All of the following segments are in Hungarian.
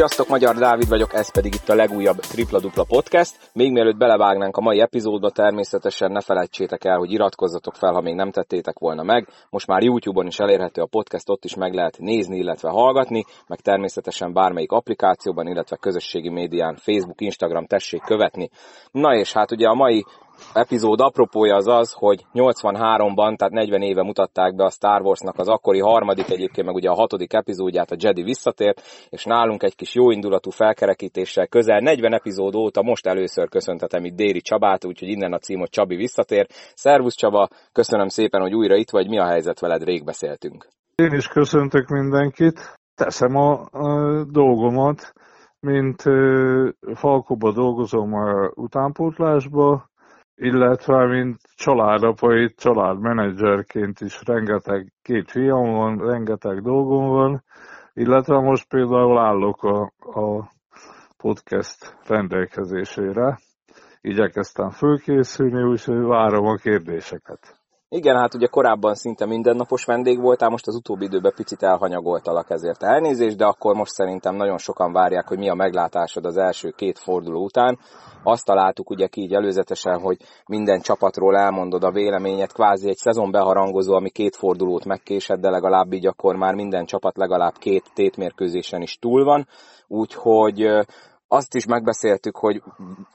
Sziasztok, Magyar Dávid vagyok, ez pedig itt a legújabb Tripla Dupla Podcast. Még mielőtt belevágnánk a mai epizódba, természetesen ne felejtsétek el, hogy iratkozzatok fel, ha még nem tettétek volna meg. Most már YouTube-on is elérhető a podcast, ott is meg lehet nézni, illetve hallgatni, meg természetesen bármelyik applikációban, illetve közösségi médián, Facebook, Instagram tessék követni. Na és hát ugye a mai epizód apropója az az, hogy 83-ban, tehát 40 éve mutatták be a Star Warsnak az akkori harmadik, egyébként meg ugye a hatodik epizódját, a Jedi visszatért, és nálunk egy kis jóindulatú felkerekítéssel közel 40 epizód óta most először köszöntetem itt Déri Csabát, úgyhogy innen a cím, hogy Csabi visszatér. Szervusz Csaba, köszönöm szépen, hogy újra itt vagy, mi a helyzet veled, rég beszéltünk. Én is köszöntök mindenkit, teszem a, a dolgomat, mint Falkóba dolgozom a utánpótlásba, illetve mint családapa, családmenedzserként is rengeteg, két fiam van, rengeteg dolgom van, illetve most például állok a, a podcast rendelkezésére. Igyekeztem fölkészülni, úgyhogy várom a kérdéseket. Igen, hát ugye korábban szinte mindennapos vendég voltál, most az utóbbi időben picit elhanyagoltalak ezért elnézést, de akkor most szerintem nagyon sokan várják, hogy mi a meglátásod az első két forduló után. Azt találtuk ugye ki így előzetesen, hogy minden csapatról elmondod a véleményet, kvázi egy szezon beharangozó, ami két fordulót megkésed, de legalább így akkor már minden csapat legalább két tétmérkőzésen is túl van. Úgyhogy azt is megbeszéltük, hogy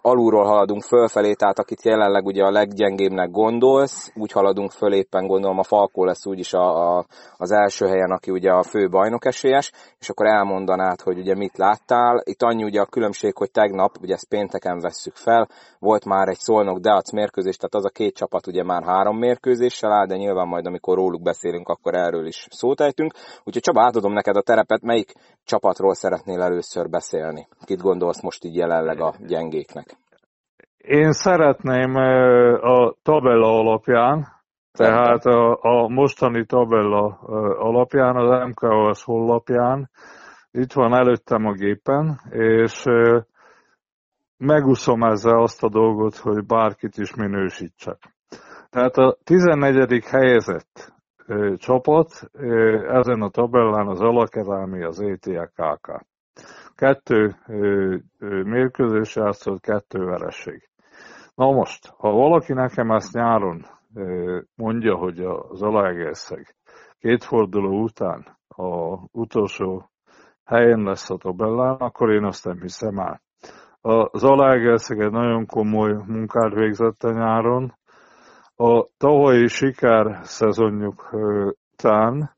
alulról haladunk fölfelé, tehát akit jelenleg ugye a leggyengébbnek gondolsz, úgy haladunk föl, éppen gondolom a Falkó lesz úgyis a, a, az első helyen, aki ugye a fő bajnok esélyes, és akkor elmondanád, hogy ugye mit láttál. Itt annyi ugye a különbség, hogy tegnap, ugye ezt pénteken vesszük fel, volt már egy Szolnok Deac mérkőzés, tehát az a két csapat ugye már három mérkőzéssel áll, de nyilván majd amikor róluk beszélünk, akkor erről is szót ejtünk. Úgyhogy Csaba, átadom neked a terepet, melyik csapatról szeretnél először beszélni? Kit gondolsz most így jelenleg a gyengéknek? Én szeretném a tabella alapján, tehát a, a mostani tabella alapján, az MKOS honlapján, itt van előttem a gépen, és megúszom ezzel azt a dolgot, hogy bárkit is minősítsek. Tehát a 14. helyezett csapat ezen a tabellán az Alakerámi, az ETKK. Kettő mérkőzés játszott, kettő vereség. Na most, ha valaki nekem ezt nyáron mondja, hogy az Alaegerszeg két forduló után a utolsó helyen lesz a tabellán, akkor én azt nem hiszem el. Az Alaegerszeg egy nagyon komoly munkát végzett a nyáron. A tavalyi siker szezonjuk után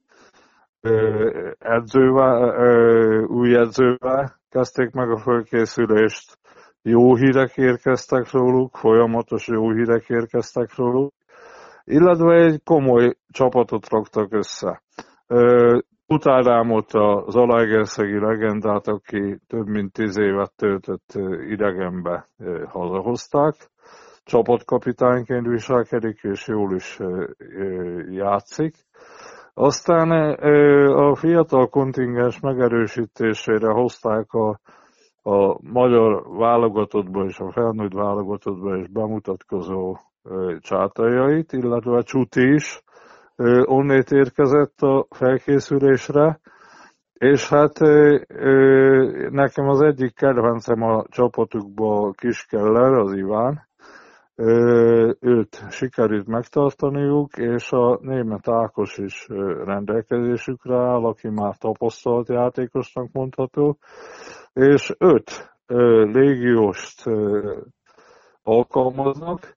edzővel, új edzővel kezdték meg a fölkészülést. Jó hírek érkeztek róluk, folyamatos jó hírek érkeztek róluk, illetve egy komoly csapatot raktak össze. Utárámot az Alaegerszegi legendát, aki több mint tíz évet töltött idegenbe hazahozták. Csapatkapitányként viselkedik, és jól is játszik. Aztán a fiatal kontingens megerősítésére hozták a, a magyar válogatottba és a felnőtt válogatottba is bemutatkozó csátajait, illetve a Csuti is onnét érkezett a felkészülésre, és hát nekem az egyik kedvencem a csapatukban Kiskeller, az Iván, őt sikerült megtartaniuk, és a német Ákos is rendelkezésükre áll, aki már tapasztalt játékosnak mondható, és öt légióst alkalmaznak.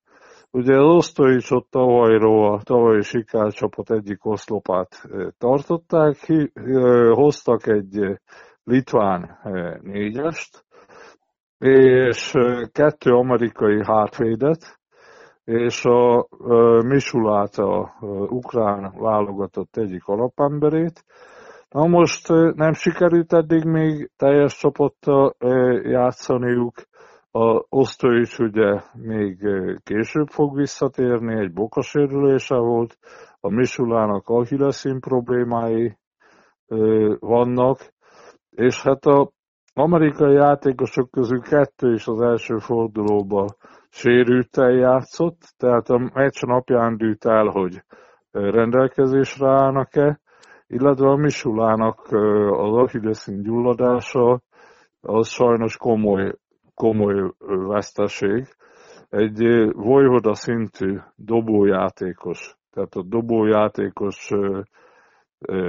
Ugye az Osztoicsot tavalyról a tavalyi sikercsapat egyik oszlopát tartották, hoztak egy litván négyest, és kettő amerikai hátvédet, és a Misulát, a ukrán válogatott egyik alapemberét. Na most nem sikerült eddig még teljes csapattal játszaniuk, a Osztovics ugye még később fog visszatérni, egy bokasérülése volt, a Misulának ahilleszín problémái vannak, és hát a amerikai játékosok közül kettő is az első fordulóban sérülten játszott, tehát a meccs napján dűlt el, hogy rendelkezésre állnak-e, illetve a Misulának az achilleszín gyulladása az sajnos komoly, komoly veszteség. Egy Vojvoda szintű dobójátékos, tehát a dobójátékos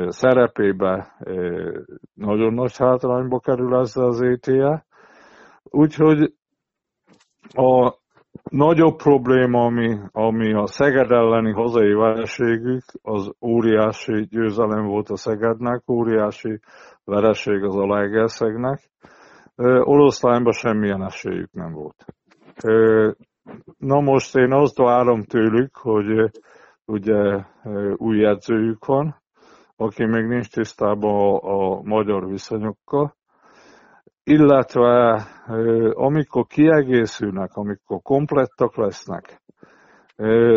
szerepébe nagyon nagy hátrányba kerül ezzel az ETE. Úgyhogy a nagyobb probléma, ami, ami a Szeged elleni hazai vereségük, az óriási győzelem volt a Szegednek, óriási vereség az Alegerszegnek. Oroszlányban semmilyen esélyük nem volt. Na most én azt várom tőlük, hogy ugye új edzőjük van, aki még nincs tisztában a, a magyar viszonyokkal, illetve amikor kiegészülnek, amikor komplettak lesznek,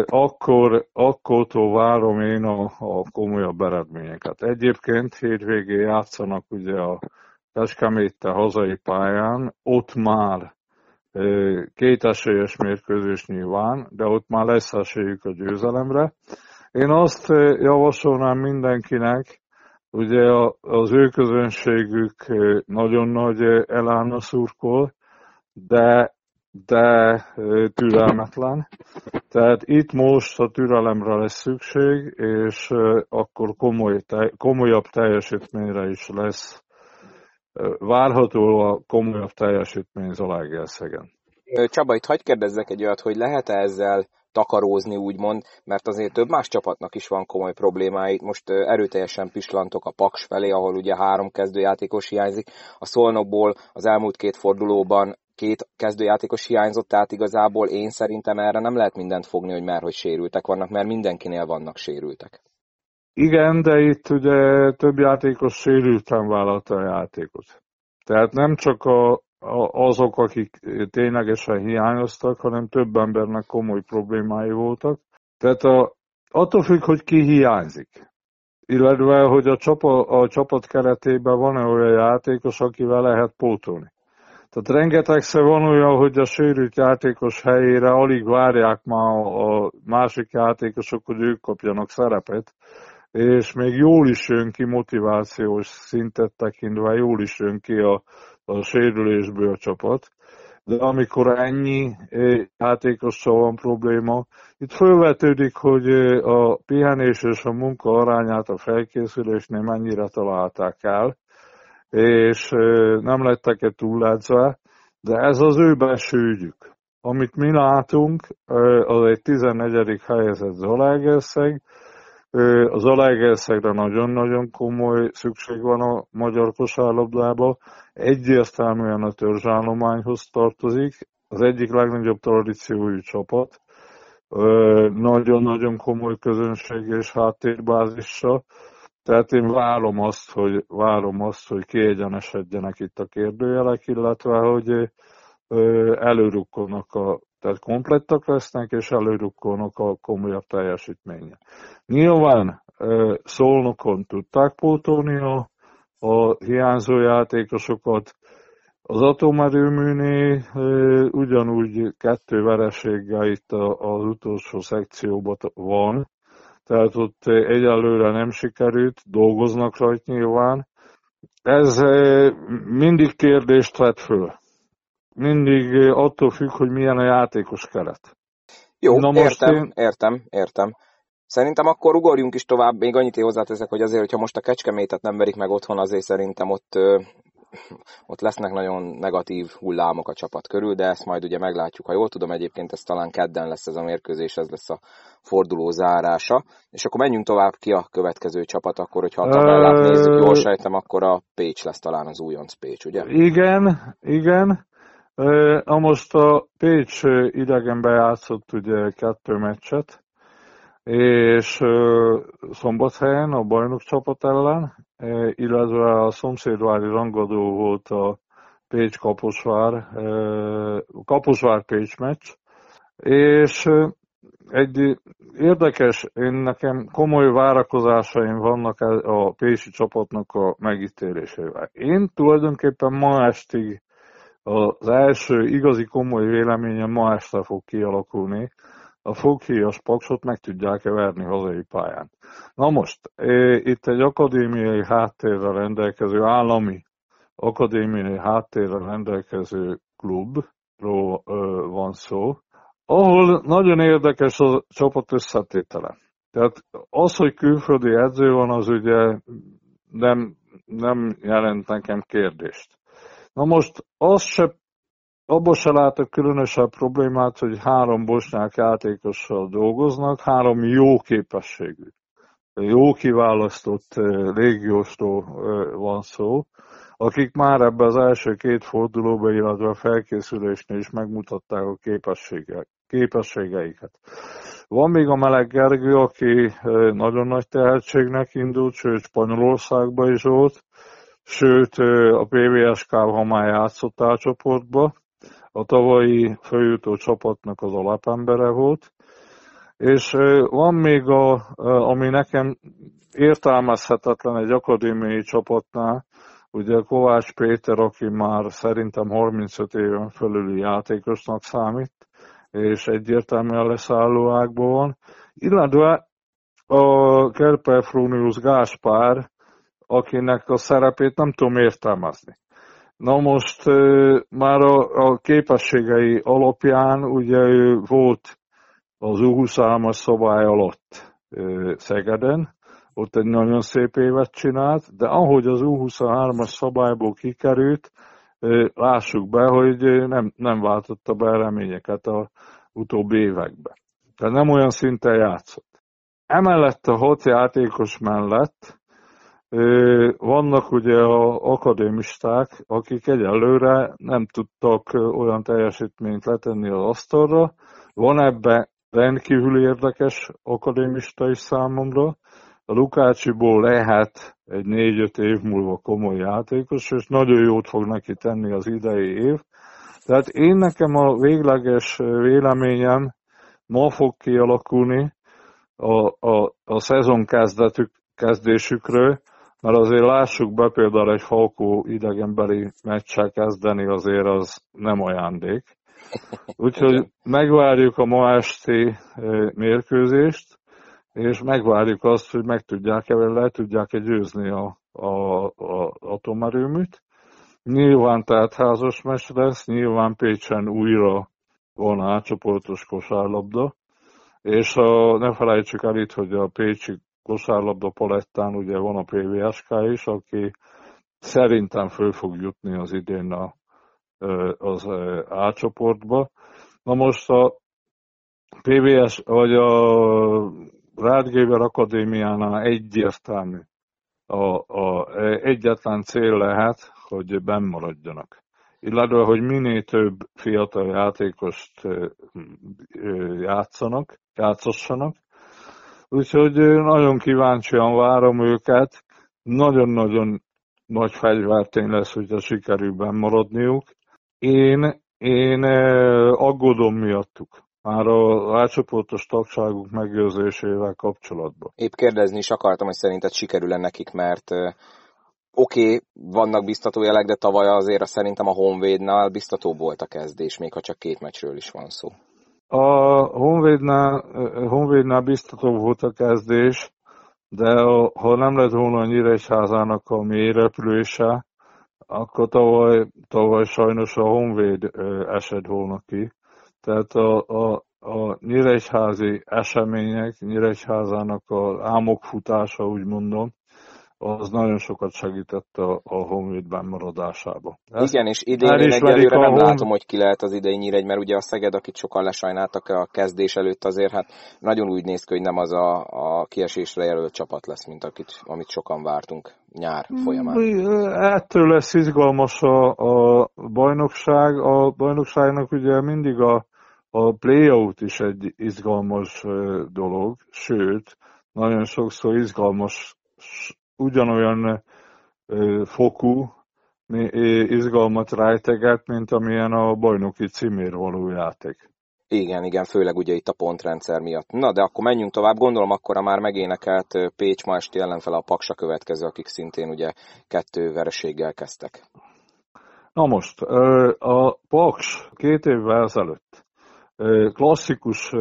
akkor, akkor várom én a, a komolyabb eredményeket. Egyébként hétvégén játszanak ugye a Kecskeméte hazai pályán, ott már két esélyes mérkőzés nyilván, de ott már lesz esélyük a győzelemre. Én azt javasolnám mindenkinek, Ugye az ő közönségük nagyon nagy elána szurkol, de, de türelmetlen. Tehát itt most a türelemre lesz szükség, és akkor komoly, komolyabb teljesítményre is lesz várható a komolyabb teljesítmény Zalaegerszegen. Csaba, itt hagyd kérdezzek egy olyat, hogy lehet-e ezzel takarózni, úgymond, mert azért több más csapatnak is van komoly problémái. Most erőteljesen pislantok a Paks felé, ahol ugye három kezdőjátékos hiányzik. A Szolnokból az elmúlt két fordulóban két kezdőjátékos hiányzott, tehát igazából én szerintem erre nem lehet mindent fogni, hogy már hogy sérültek vannak, mert mindenkinél vannak sérültek. Igen, de itt ugye több játékos sérülten vállalta a játékot. Tehát nem csak a, azok, akik ténylegesen hiányoztak, hanem több embernek komoly problémái voltak. Tehát a, attól függ, hogy ki hiányzik. Illetve, hogy a csapat, a csapat keretében van-e olyan játékos, akivel lehet pótolni. Tehát rengetegszer van olyan, hogy a sérült játékos helyére alig várják már a másik játékosok, hogy ők kapjanak szerepet, és még jól is jön ki motivációs szintet tekintve, jól is jön ki a, a sérülésből a csapat, de amikor ennyi eh, játékossal van probléma, itt felvetődik, hogy eh, a pihenés és a munka arányát a felkészülésnél mennyire találták el, és eh, nem lettek-e túlledzve, de ez az ő belső. Amit mi látunk, az egy 14. helyezett Zalaegerszeg, az Alegerszegre nagyon-nagyon komoly szükség van a magyar kosárlabdába. Egyértelműen a törzsállományhoz tartozik. Az egyik legnagyobb tradíciójú csapat. Nagyon-nagyon komoly közönség és háttérbázissa. Tehát én várom azt, hogy, várom azt, hogy kiegyenesedjenek itt a kérdőjelek, illetve hogy előrukkolnak a tehát komplettak lesznek, és előrukkolnak a komolyabb teljesítménye. Nyilván szolnokon tudták pótolni a, a hiányzó játékosokat, az atomerőműnél ugyanúgy kettő vereséggel itt az utolsó szekcióban van, tehát ott egyelőre nem sikerült, dolgoznak rajt nyilván. Ez mindig kérdést vett föl mindig attól függ, hogy milyen a játékos keret. Jó, Na most értem, én... értem, értem. Szerintem akkor ugorjunk is tovább, még annyit hozzáteszek, hogy azért, hogyha most a kecskemétet nem verik meg otthon, azért szerintem ott, ott lesznek nagyon negatív hullámok a csapat körül, de ezt majd ugye meglátjuk. Ha jól tudom, egyébként ez talán kedden lesz ez a mérkőzés, ez lesz a forduló zárása. És akkor menjünk tovább ki a következő csapat, akkor, hogyha a tabellát nézzük, jól sejtem, akkor a Pécs lesz talán az újonc Pécs, ugye? Igen, igen. A most a Pécs idegenbe játszott ugye kettő meccset, és szombathelyen a bajnok csapat ellen, illetve a szomszédvári rangadó volt a Pécs Kaposvár, Kaposvár Pécs meccs, és egy érdekes, én nekem komoly várakozásaim vannak a Pécsi csapatnak a megítélésével. Én tulajdonképpen ma estig az első igazi komoly véleményem ma este fog kialakulni. A foghíjas paksot meg tudják-e verni hazai pályán. Na most, itt egy akadémiai háttérrel rendelkező állami akadémiai háttérre rendelkező klubról van szó, ahol nagyon érdekes a csapat összetétele. Tehát az, hogy külföldi edző van, az ugye nem, nem jelent nekem kérdést. Na most az se, abban se látok különösebb problémát, hogy három bosnyák játékossal dolgoznak, három jó képességű, jó kiválasztott légióstól van szó, akik már ebbe az első két fordulóba, illetve a felkészülésnél is megmutatták a képességeiket. Van még a Meleg Gergő, aki nagyon nagy tehetségnek indult, sőt Spanyolországban is volt, sőt a PVSK-val már játszott a csoportba. A tavalyi főjutó csapatnak az alapembere volt. És van még, a, ami nekem értelmezhetetlen egy akadémiai csapatnál, ugye Kovács Péter, aki már szerintem 35 éven felüli játékosnak számít, és egyértelműen leszálló ágban van, illetve a Kerperfrónius Gáspár, akinek a szerepét nem tudom értelmezni. Na most már a, a képességei alapján ugye ő volt az U23-as szabály alatt Szegeden, ott egy nagyon szép évet csinált, de ahogy az U23-as szabályból kikerült, lássuk be, hogy nem, nem váltotta be reményeket a utóbbi években. Tehát nem olyan szinten játszott. Emellett a hat játékos mellett vannak ugye a akadémisták, akik egyelőre nem tudtak olyan teljesítményt letenni az asztalra. Van ebbe rendkívül érdekes akadémista is számomra, a Lukácsiból lehet egy négy-öt év múlva komoly játékos, és nagyon jót fog neki tenni az idei év. Tehát én nekem a végleges véleményem ma fog kialakulni a, a, a szezon kezdetük, kezdésükről, mert azért lássuk be például egy Falkó idegenbeli meccsel kezdeni azért az nem ajándék. Úgyhogy megvárjuk a ma esti mérkőzést, és megvárjuk azt, hogy meg tudják-e, le tudják-e győzni a, a, a atomerőműt. Nyilván tehát házas mes lesz, nyilván Pécsen újra van átcsoportos kosárlabda, és a, ne felejtsük el itt, hogy a Pécsi kosárlabda palettán ugye van a PVSK is, aki szerintem föl fog jutni az idén a, az átcsoportba. Na most a PVS, vagy a Rádgéver Akadémiánál egyértelmű. A, a, egyetlen cél lehet, hogy benn maradjanak. Illetve, hogy minél több fiatal játékost játszanak, játszassanak. Úgyhogy nagyon kíváncsian várom őket. Nagyon-nagyon nagy fegyvertény lesz, hogyha sikerül benn maradniuk. Én, én aggódom miattuk már a rácsoportos tagságuk megőrzésével kapcsolatban. Épp kérdezni is akartam, hogy szerinted sikerül-e nekik, mert oké, okay, vannak biztató jelek, de tavaly azért szerintem a Honvédnál biztató volt a kezdés, még ha csak két meccsről is van szó. A Honvédnál, Honvédnál biztató volt a kezdés, de ha nem lett volna a Nyíregyházának a mély repülése, akkor tavaly, tavaly sajnos a Honvéd esett volna ki. Tehát a, a, a Nyíregyházi események, Nyíregyházának az álmok futása, úgy mondom, az nagyon sokat segített a, a Honvédben maradásába. Ezt Igen, és idén én egyelőre nem hon... látom, hogy ki lehet az idei Nyíregy, mert ugye a Szeged, akit sokan lesajnáltak a kezdés előtt azért, hát nagyon úgy néz ki, hogy nem az a, a kiesésre jelölt csapat lesz, mint akit, amit sokan vártunk nyár folyamán. Ettől lesz izgalmas a, a bajnokság. A bajnokságnak ugye mindig a a playout is egy izgalmas dolog, sőt, nagyon sokszor izgalmas, ugyanolyan fokú izgalmat rejteget, mint amilyen a bajnoki címér való játék. Igen, igen, főleg ugye itt a pontrendszer miatt. Na, de akkor menjünk tovább. Gondolom akkor a már megénekelt Pécs ma esti ellenfele a Paksa következő, akik szintén ugye kettő vereséggel kezdtek. Na most, a Paks két évvel ezelőtt klasszikus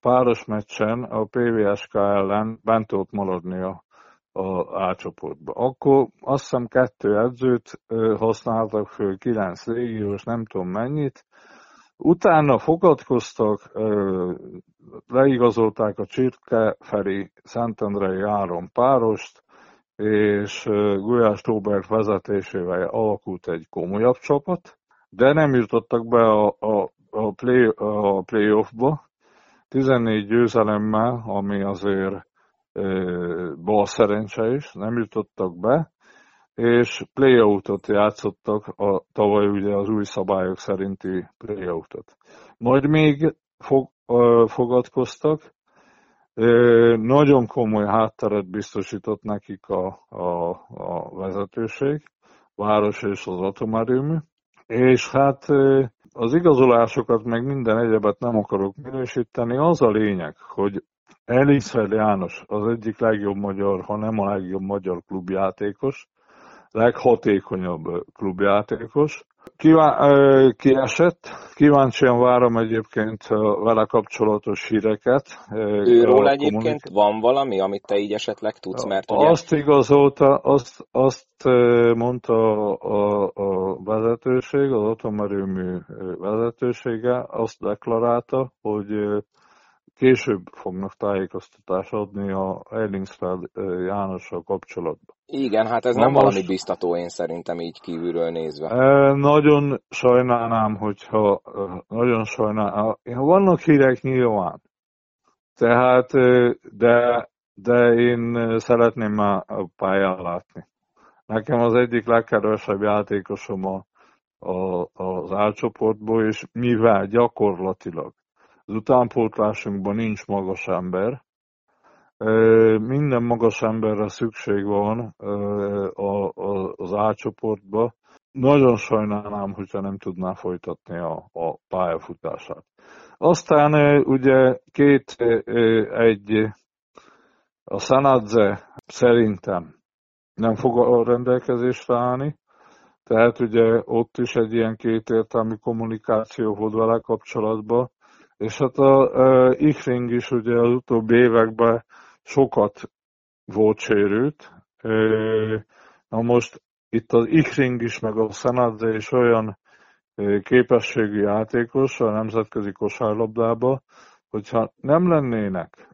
páros meccsen a PVSK ellen bent tudott maradni a a A csoportba. Akkor azt hiszem kettő edzőt használtak föl, kilenc légiós, nem tudom mennyit. Utána fogadkoztak, leigazolták a Csirke Feri Szentendrei Áron párost, és Gulyás Robert vezetésével alakult egy komolyabb csapat, de nem jutottak be a, a, a, play, a playoffba, 14 győzelemmel, ami azért bal szerencse is, nem jutottak be, és playoutot játszottak, a, tavaly ugye az új szabályok szerinti playoutot. Majd még fog, fogadkoztak, nagyon komoly hátteret biztosított nekik a, a, a vezetőség, város és az atomerőmű, és hát az igazolásokat, meg minden egyebet nem akarok minősíteni. Az a lényeg, hogy Eliszfeld János az egyik legjobb magyar, ha nem a legjobb magyar klubjátékos, leghatékonyabb klubjátékos. Kivá- kiesett, kíváncsian várom egyébként vele kapcsolatos híreket. Őról egyébként kommunik- van valami, amit te így esetleg tudsz? Mert ugye... Azt igazolta, azt, azt mondta a, a vezetőség, az atomerőmű vezetősége, azt deklarálta, hogy később fognak tájékoztatást adni a Ellingsfeld Jánossal kapcsolatban. Igen, hát ez Na nem most, valami biztató én szerintem így kívülről nézve. Nagyon sajnálnám, hogyha nagyon sajnálnám. Vannak hírek nyilván. Tehát, de, de én szeretném már a pályán látni. Nekem az egyik legkedvesebb játékosom a, a, az álcsoportból, és mivel gyakorlatilag az utánpótlásunkban nincs magas ember. Minden magas emberre szükség van az A Nagyon sajnálnám, hogyha nem tudná folytatni a pályafutását. Aztán ugye két, egy, a Sanadze szerintem nem fog a rendelkezésre állni, tehát ugye ott is egy ilyen kétértelmű kommunikáció volt vele kapcsolatban, és hát a, a Ichring is ugye az utóbbi években sokat volt sérült. Na most itt az Ichring is, meg a Szenadze is olyan képességű játékos a nemzetközi kosárlabdába, hogyha nem lennének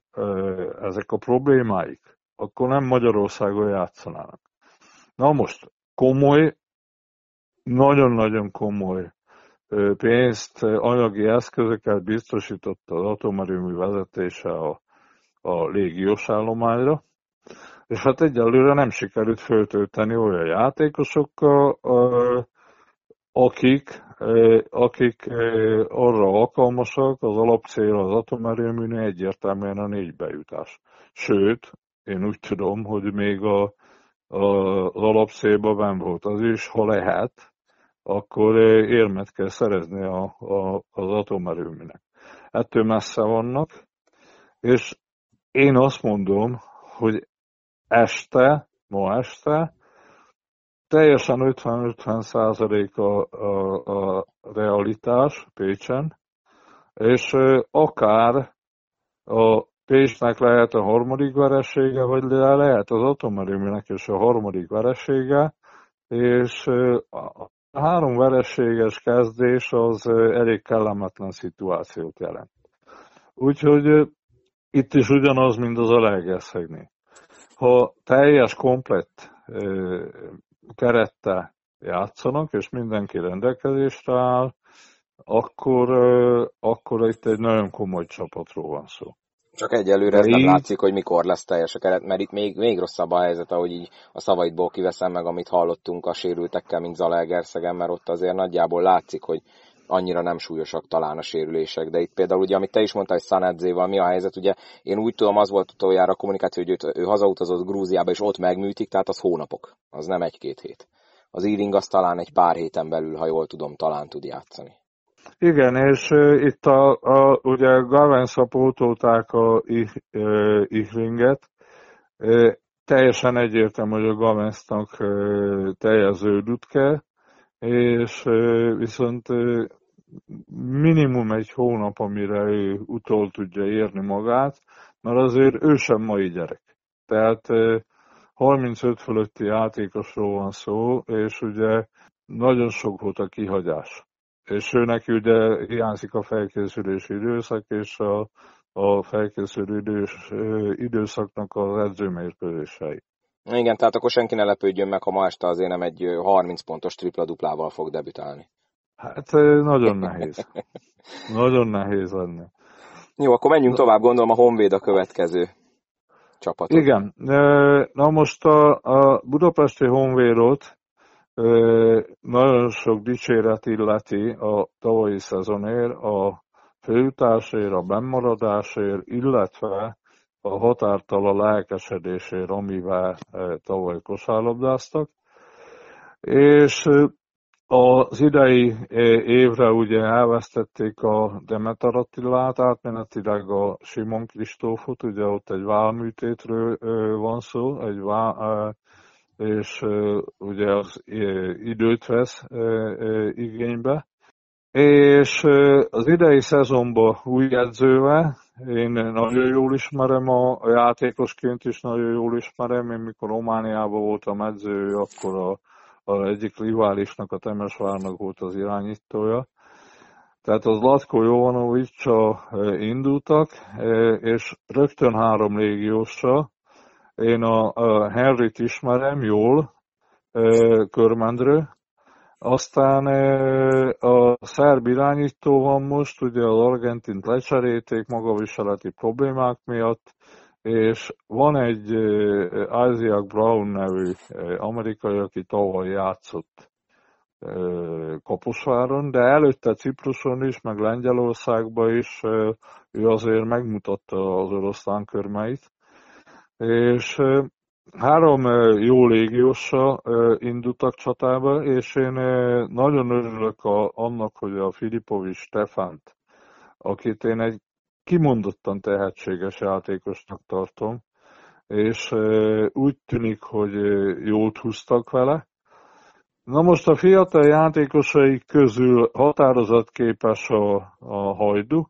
ezek a problémáik, akkor nem Magyarországon játszanának. Na most komoly, nagyon-nagyon komoly pénzt, anyagi eszközöket biztosított az atomerőmű vezetése a, a légiós állományra, és hát egyelőre nem sikerült föltölteni olyan játékosokkal, akik, akik arra alkalmasak, az alapcél az atomerőműnél egyértelműen a négy bejutás. Sőt, én úgy tudom, hogy még a, a, az alapcélban ben volt az is, ha lehet, akkor érmet kell szerezni a, a, az atomerőműnek. Ettől messze vannak, és én azt mondom, hogy este, ma este, teljesen 50-50 százalék a, a, a realitás Pécsen, és akár a Pécsnek lehet a harmadik veresége, vagy lehet az atomerőműnek is a harmadik veresége, és a három vereséges kezdés az elég kellemetlen szituációt jelent. Úgyhogy itt is ugyanaz, mint az a Legerszegnél. Ha teljes, komplett kerette játszanak, és mindenki rendelkezésre áll, akkor, akkor itt egy nagyon komoly csapatról van szó. Csak egyelőre ez nem látszik, hogy mikor lesz teljes a keret, mert itt még, még rosszabb a helyzet, ahogy így a szavaidból kiveszem meg, amit hallottunk a sérültekkel, mint Zalaegerszegen, mert ott azért nagyjából látszik, hogy annyira nem súlyosak talán a sérülések, de itt például ugye, amit te is mondtál, hogy Sanedzéval mi a helyzet, ugye én úgy tudom, az volt utoljára a kommunikáció, hogy ő, ő hazautazott Grúziába, és ott megműtik, tehát az hónapok, az nem egy-két hét. Az Ealing az talán egy pár héten belül, ha jól tudom, talán tud játszani. Igen, és uh, itt a, a, ugye Gavensa pótolták a Ihringet. Uh, teljesen egyértelmű, hogy a Gavensnak uh, teljeződött kell, és uh, viszont uh, minimum egy hónap, amire ő utol tudja érni magát, mert azért ő sem mai gyerek. Tehát uh, 35 fölötti játékosról van szó, és ugye nagyon sok volt a kihagyás. És ő neki ugye hiányzik a felkészülési időszak, és a, a felkészülő idős, időszaknak az edzőmérkőzései. Igen, tehát akkor senki ne lepődjön meg, ha ma este azért nem egy 30 pontos tripla-duplával fog debütálni. Hát nagyon nehéz. nagyon nehéz lenne. Jó, akkor menjünk tovább, gondolom a Honvéd a következő csapat. Igen, na most a, a budapesti Honvédot nagyon sok dicséret illeti a tavalyi szezonért, a főutásért, a bennmaradásért, illetve a határtala lelkesedésért, amivel tavaly kosárlabdáztak. És az idei évre ugye elvesztették a Demeter Attilát, átmenetileg a Simon Kristófot, ugye ott egy válműtétről van szó, egy vál, és ugye az időt vesz igénybe. És az idei szezonban új edzővel, én nagyon jól ismerem a, játékosként is nagyon jól ismerem, én mikor Romániában voltam edző, akkor a, a egyik riválisnak, a Temesvárnak volt az irányítója. Tehát az Latko Jovanovicsra indultak, és rögtön három légiósra, én a, a Henryt ismerem jól, körmendről, aztán a szerb irányító van most, ugye az argentint lecserélték magaviseleti problémák miatt, és van egy Isaac Brown nevű amerikai, aki tavaly játszott Kaposváron, de előtte Cipruson is, meg Lengyelországban is ő azért megmutatta az oroszlán körmeit és három jó légiósa indultak csatába, és én nagyon örülök a, annak, hogy a Filipovics Stefánt, akit én egy kimondottan tehetséges játékosnak tartom, és úgy tűnik, hogy jól húztak vele. Na most a fiatal játékosai közül határozatképes a, a hajdu,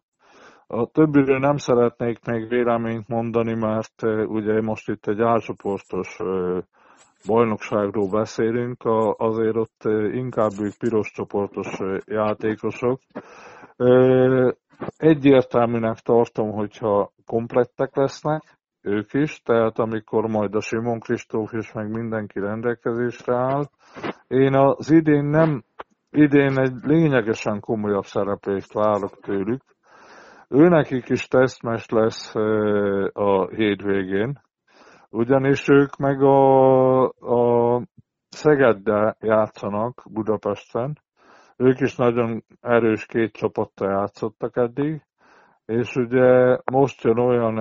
a többiről nem szeretnék még véleményt mondani, mert ugye most itt egy álcsoportos bajnokságról beszélünk, azért ott inkább ők piros csoportos játékosok. Egyértelműnek tartom, hogyha komplettek lesznek, ők is, tehát amikor majd a Simon Kristóf és meg mindenki rendelkezésre áll. Én az idén nem, idén egy lényegesen komolyabb szereplést várok tőlük, Őnekik is tesztmes lesz a hétvégén, ugyanis ők meg a, a Szegeddel játszanak Budapesten. Ők is nagyon erős két csapattal játszottak eddig, és ugye most jön olyan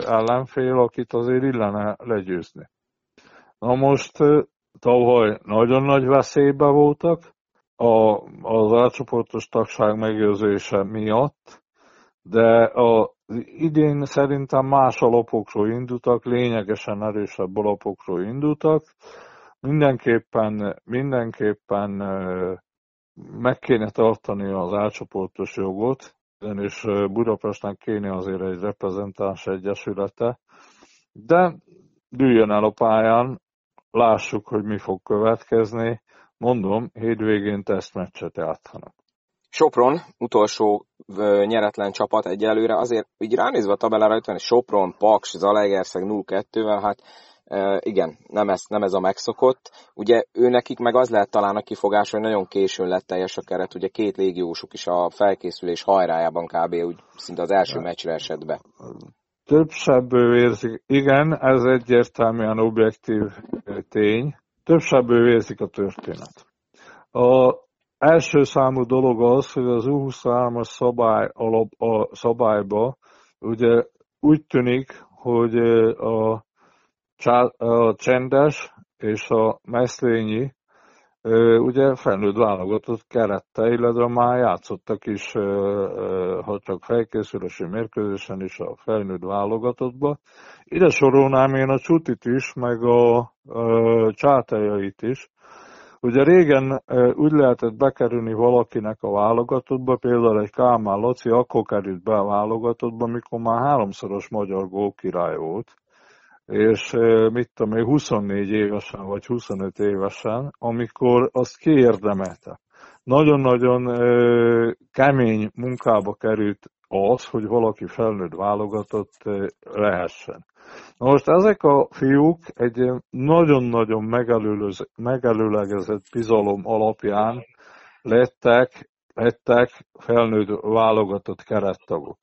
ellenfél, akit azért illene legyőzni. Na most tavaly nagyon nagy veszélybe voltak, a, az átcsoportos tagság megőrzése miatt, de a idén szerintem más alapokról indultak, lényegesen erősebb alapokról indultak. Mindenképpen, mindenképpen meg kéne tartani az átcsoportos jogot, és Budapestnek kéne azért egy reprezentáns egyesülete, de düljön el a pályán, lássuk, hogy mi fog következni. Mondom, hétvégén tesztmeccset játszanak. Sopron, utolsó nyeretlen csapat egyelőre, azért így ránézve a tabellára itt van Sopron, Paks, Zalaegerszeg 0-2-vel, hát igen, nem ez, nem ez a megszokott. Ugye ő nekik meg az lehet talán a kifogás, hogy nagyon későn lett teljes a keret, ugye két légiósuk is a felkészülés hajrájában kb. úgy szinte az első meccsre esett be. Több sebből érzik, igen, ez egyértelműen objektív tény, több sebből érzik a történet. A első számú dolog az, hogy az U23-as szabály alap, a szabályba ugye úgy tűnik, hogy a, a csendes és a meszlényi ugye felnőtt válogatott kerette, illetve már játszottak is, ha csak felkészülési mérkőzésen is a felnőtt válogatottba. Ide sorolnám én a Csutit is, meg a, a csátájait is, Ugye régen úgy lehetett bekerülni valakinek a válogatottba, például egy Kálmán Laci akkor került be a válogatottba, mikor már háromszoros magyar gólkirály volt. és mit tudom én, 24 évesen vagy 25 évesen, amikor azt kiérdemelte. Nagyon-nagyon kemény munkába került az, hogy valaki felnőtt válogatott lehessen. Na most ezek a fiúk egy nagyon-nagyon megelőlegezett bizalom alapján lettek, lettek felnőtt válogatott kerettagok.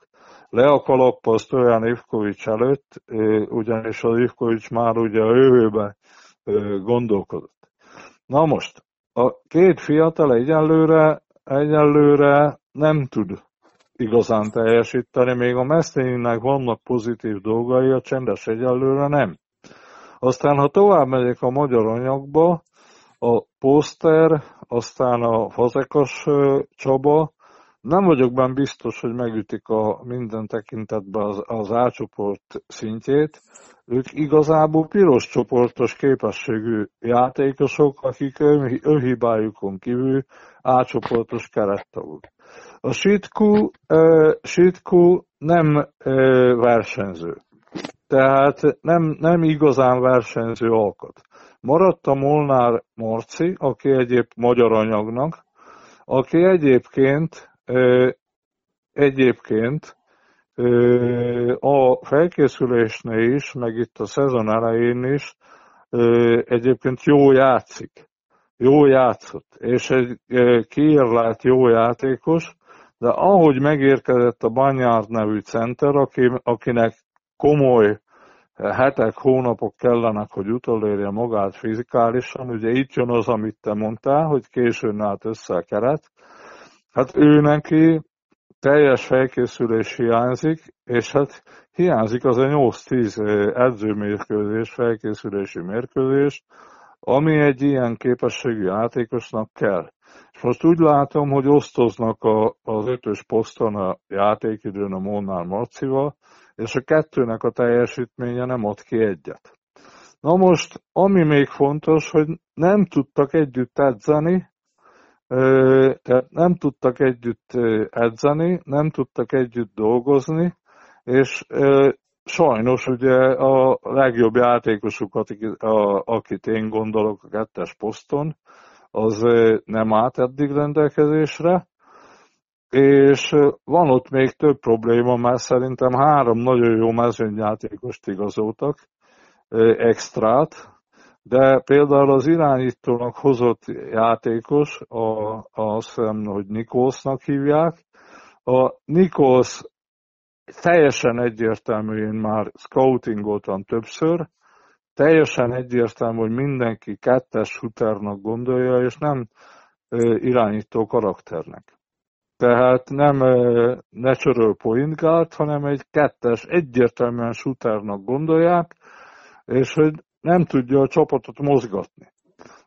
Le a kalappaszt olyan Ivkovics előtt, ugyanis az Ivkovics már ugye a jövőbe gondolkodott. Na most, a két fiatal egyelőre, egyelőre nem tud igazán teljesíteni, még a Meszténynek vannak pozitív dolgai, a csendes egyelőre nem. Aztán, ha tovább megyek a magyar anyagba, a poszter, aztán a fazekas Csaba, nem vagyok benne biztos, hogy megütik a minden tekintetben az, az A-csoport szintjét. Ők igazából piros csoportos képességű játékosok, akik önhibájukon kívül A-csoportos kerettagok. A Sitku, uh, Sitku nem versenyző. Tehát nem, nem igazán versenyző alkat. Maradt a Molnár Marci, aki egyéb magyar anyagnak, aki egyébként Egyébként a felkészülésnél is, meg itt a szezon elején is egyébként jó játszik. Jó játszott, és egy kiírlát jó játékos, de ahogy megérkezett a Banyard nevű center, aki, akinek komoly hetek, hónapok kellenek, hogy utolérje magát fizikálisan, ugye itt jön az, amit te mondtál, hogy későn állt össze a keret, Hát ő neki teljes felkészülés hiányzik, és hát hiányzik az a 8-10 edzőmérkőzés, felkészülési mérkőzés, ami egy ilyen képességű játékosnak kell. És most úgy látom, hogy osztoznak a, az ötös poszton a játékidőn a Molnár Marcival, és a kettőnek a teljesítménye nem ad ki egyet. Na most, ami még fontos, hogy nem tudtak együtt edzeni, tehát nem tudtak együtt edzeni, nem tudtak együtt dolgozni, és sajnos ugye a legjobb játékosukat, akit én gondolok a kettes poszton, az nem állt eddig rendelkezésre, és van ott még több probléma, mert szerintem három nagyon jó mezőnyjátékost igazoltak, extrát, de például az irányítónak hozott játékos, a, azt hiszem, hogy Nikolsnak hívják, a Nikos teljesen egyértelmű, én már scoutingoltam többször, teljesen egyértelmű, hogy mindenki kettes shooternak gondolja, és nem irányító karakternek. Tehát nem natural point guard, hanem egy kettes, egyértelműen shooternak gondolják, és hogy nem tudja a csapatot mozgatni.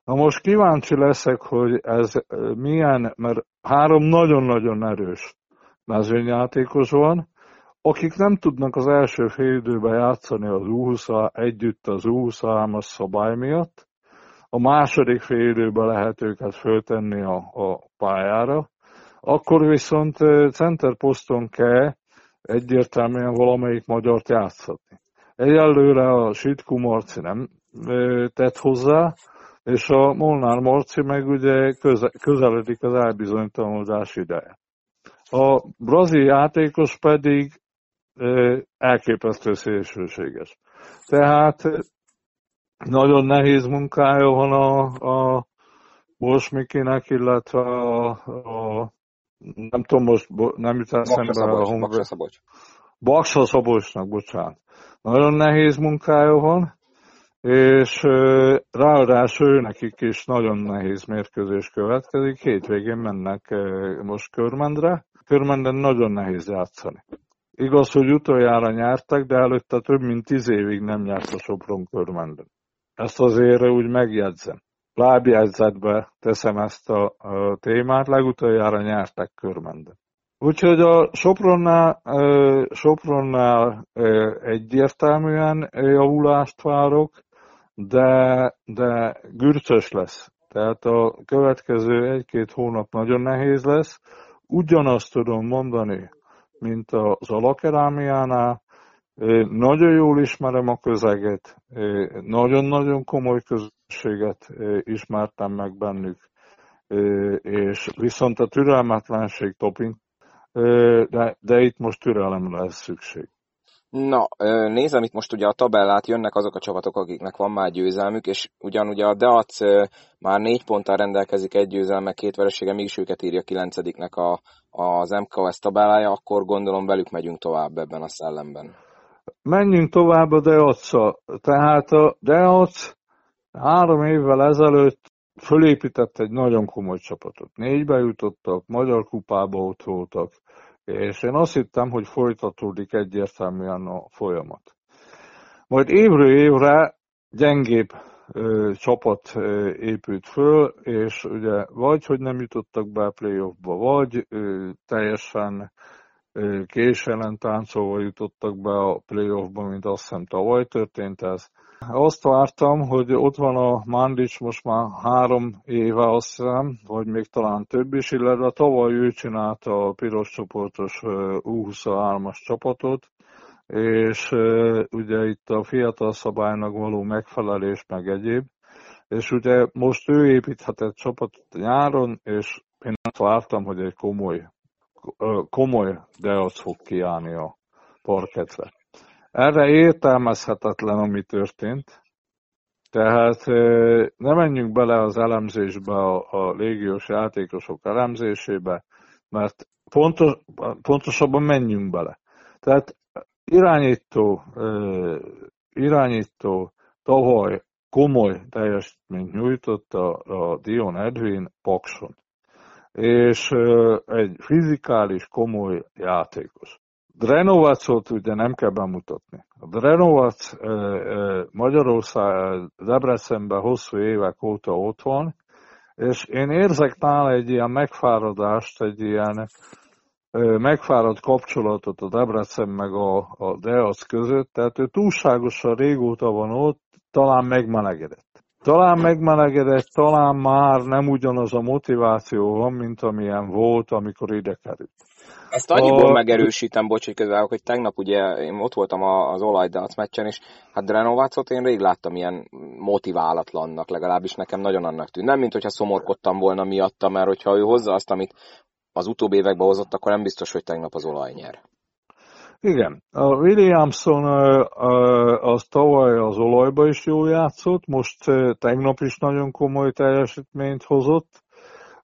Na most kíváncsi leszek, hogy ez milyen, mert három nagyon-nagyon erős mezőnyjátékos van, akik nem tudnak az első fél időben játszani az U20 együtt az U23-as szabály miatt, a második fél időben lehet őket föltenni a, a pályára, akkor viszont center poszton kell egyértelműen valamelyik magyart játszatni. Egyelőre a Sitku Marci nem tett hozzá, és a Molnár Marci meg ugye közeledik az elbizonytalanodás ideje. A brazil játékos pedig elképesztő szélsőséges. Tehát nagyon nehéz munkája van a, a Bosmikinek, illetve a, a nem tudom most, nem jut eszembe a Baksa Szabocs. Baksa Szabocsnak, bocsánat. Nagyon nehéz munkája van, és ráadásul nekik is nagyon nehéz mérkőzés következik. Hétvégén mennek most Körmendre. Körmenden nagyon nehéz játszani. Igaz, hogy utoljára nyertek, de előtte több mint tíz évig nem nyert a Sopron Körmenden. Ezt azért úgy megjegyzem. Lábjegyzetbe teszem ezt a, témát, legutoljára nyertek Körmenden. Úgyhogy a Sopronnál, Sopronnál egyértelműen javulást várok, de, de gürcös lesz. Tehát a következő egy-két hónap nagyon nehéz lesz. Ugyanazt tudom mondani, mint az alakerámiánál, Nagyon jól ismerem a közeget, nagyon-nagyon komoly közösséget ismertem meg bennük, és viszont a türelmetlenség topint, de, de itt most türelemre lesz szükség. Na, nézem itt most ugye a tabellát, jönnek azok a csapatok, akiknek van már győzelmük, és ugyanúgy a Deac már négy ponttal rendelkezik egy győzelme, két veresége, mégis őket írja kilencediknek a, az MKS tabellája, akkor gondolom velük megyünk tovább ebben a szellemben. Menjünk tovább a deac Tehát a Deac három évvel ezelőtt fölépített egy nagyon komoly csapatot. Négybe jutottak, Magyar kupába ott voltak, és én azt hittem, hogy folytatódik egyértelműen a folyamat. Majd évről évre gyengébb ö, csapat ö, épült föl, és ugye vagy, hogy nem jutottak be a playoffba, vagy ö, teljesen ö, késelen táncolva jutottak be a playoffba, mint azt hiszem tavaly történt ez. Azt vártam, hogy ott van a Mandic most már három éve azt hiszem, vagy még talán több is, illetve tavaly ő csinálta a piros csoportos U23-as csapatot, és ugye itt a fiatal szabálynak való megfelelés meg egyéb, és ugye most ő építhetett csapatot nyáron, és én azt vártam, hogy egy komoly, komoly deac fog kiállni a parketre. Erre értelmezhetetlen, ami történt. Tehát ne menjünk bele az elemzésbe, a, a légiós játékosok elemzésébe, mert pontos, pontosabban menjünk bele. Tehát irányító, irányító tavaly komoly teljesítményt nyújtott a, a Dion Edwin Pakson, és egy fizikális, komoly játékos. Drenovacot ugye nem kell bemutatni. A Drenovac Magyarország Debrecenben hosszú évek óta ott van, és én érzek nála egy ilyen megfáradást, egy ilyen megfáradt kapcsolatot a Debrecen meg a, a Deac között, tehát ő túlságosan régóta van ott, talán megmelegedett. Talán megmelegedett, talán már nem ugyanaz a motiváció van, mint amilyen volt, amikor ide került. Ezt annyiból a... megerősítem, bocs, hogy közben, hogy tegnap ugye én ott voltam az olajdac meccsen, és hát Drenovacot én rég láttam ilyen motiválatlannak, legalábbis nekem nagyon annak tűnt. Nem, mint hogyha szomorkodtam volna miatta, mert hogyha ő hozza azt, amit az utóbbi években hozott, akkor nem biztos, hogy tegnap az olaj nyer. Igen, a Williamson az tavaly az olajba is jól játszott, most tegnap is nagyon komoly teljesítményt hozott.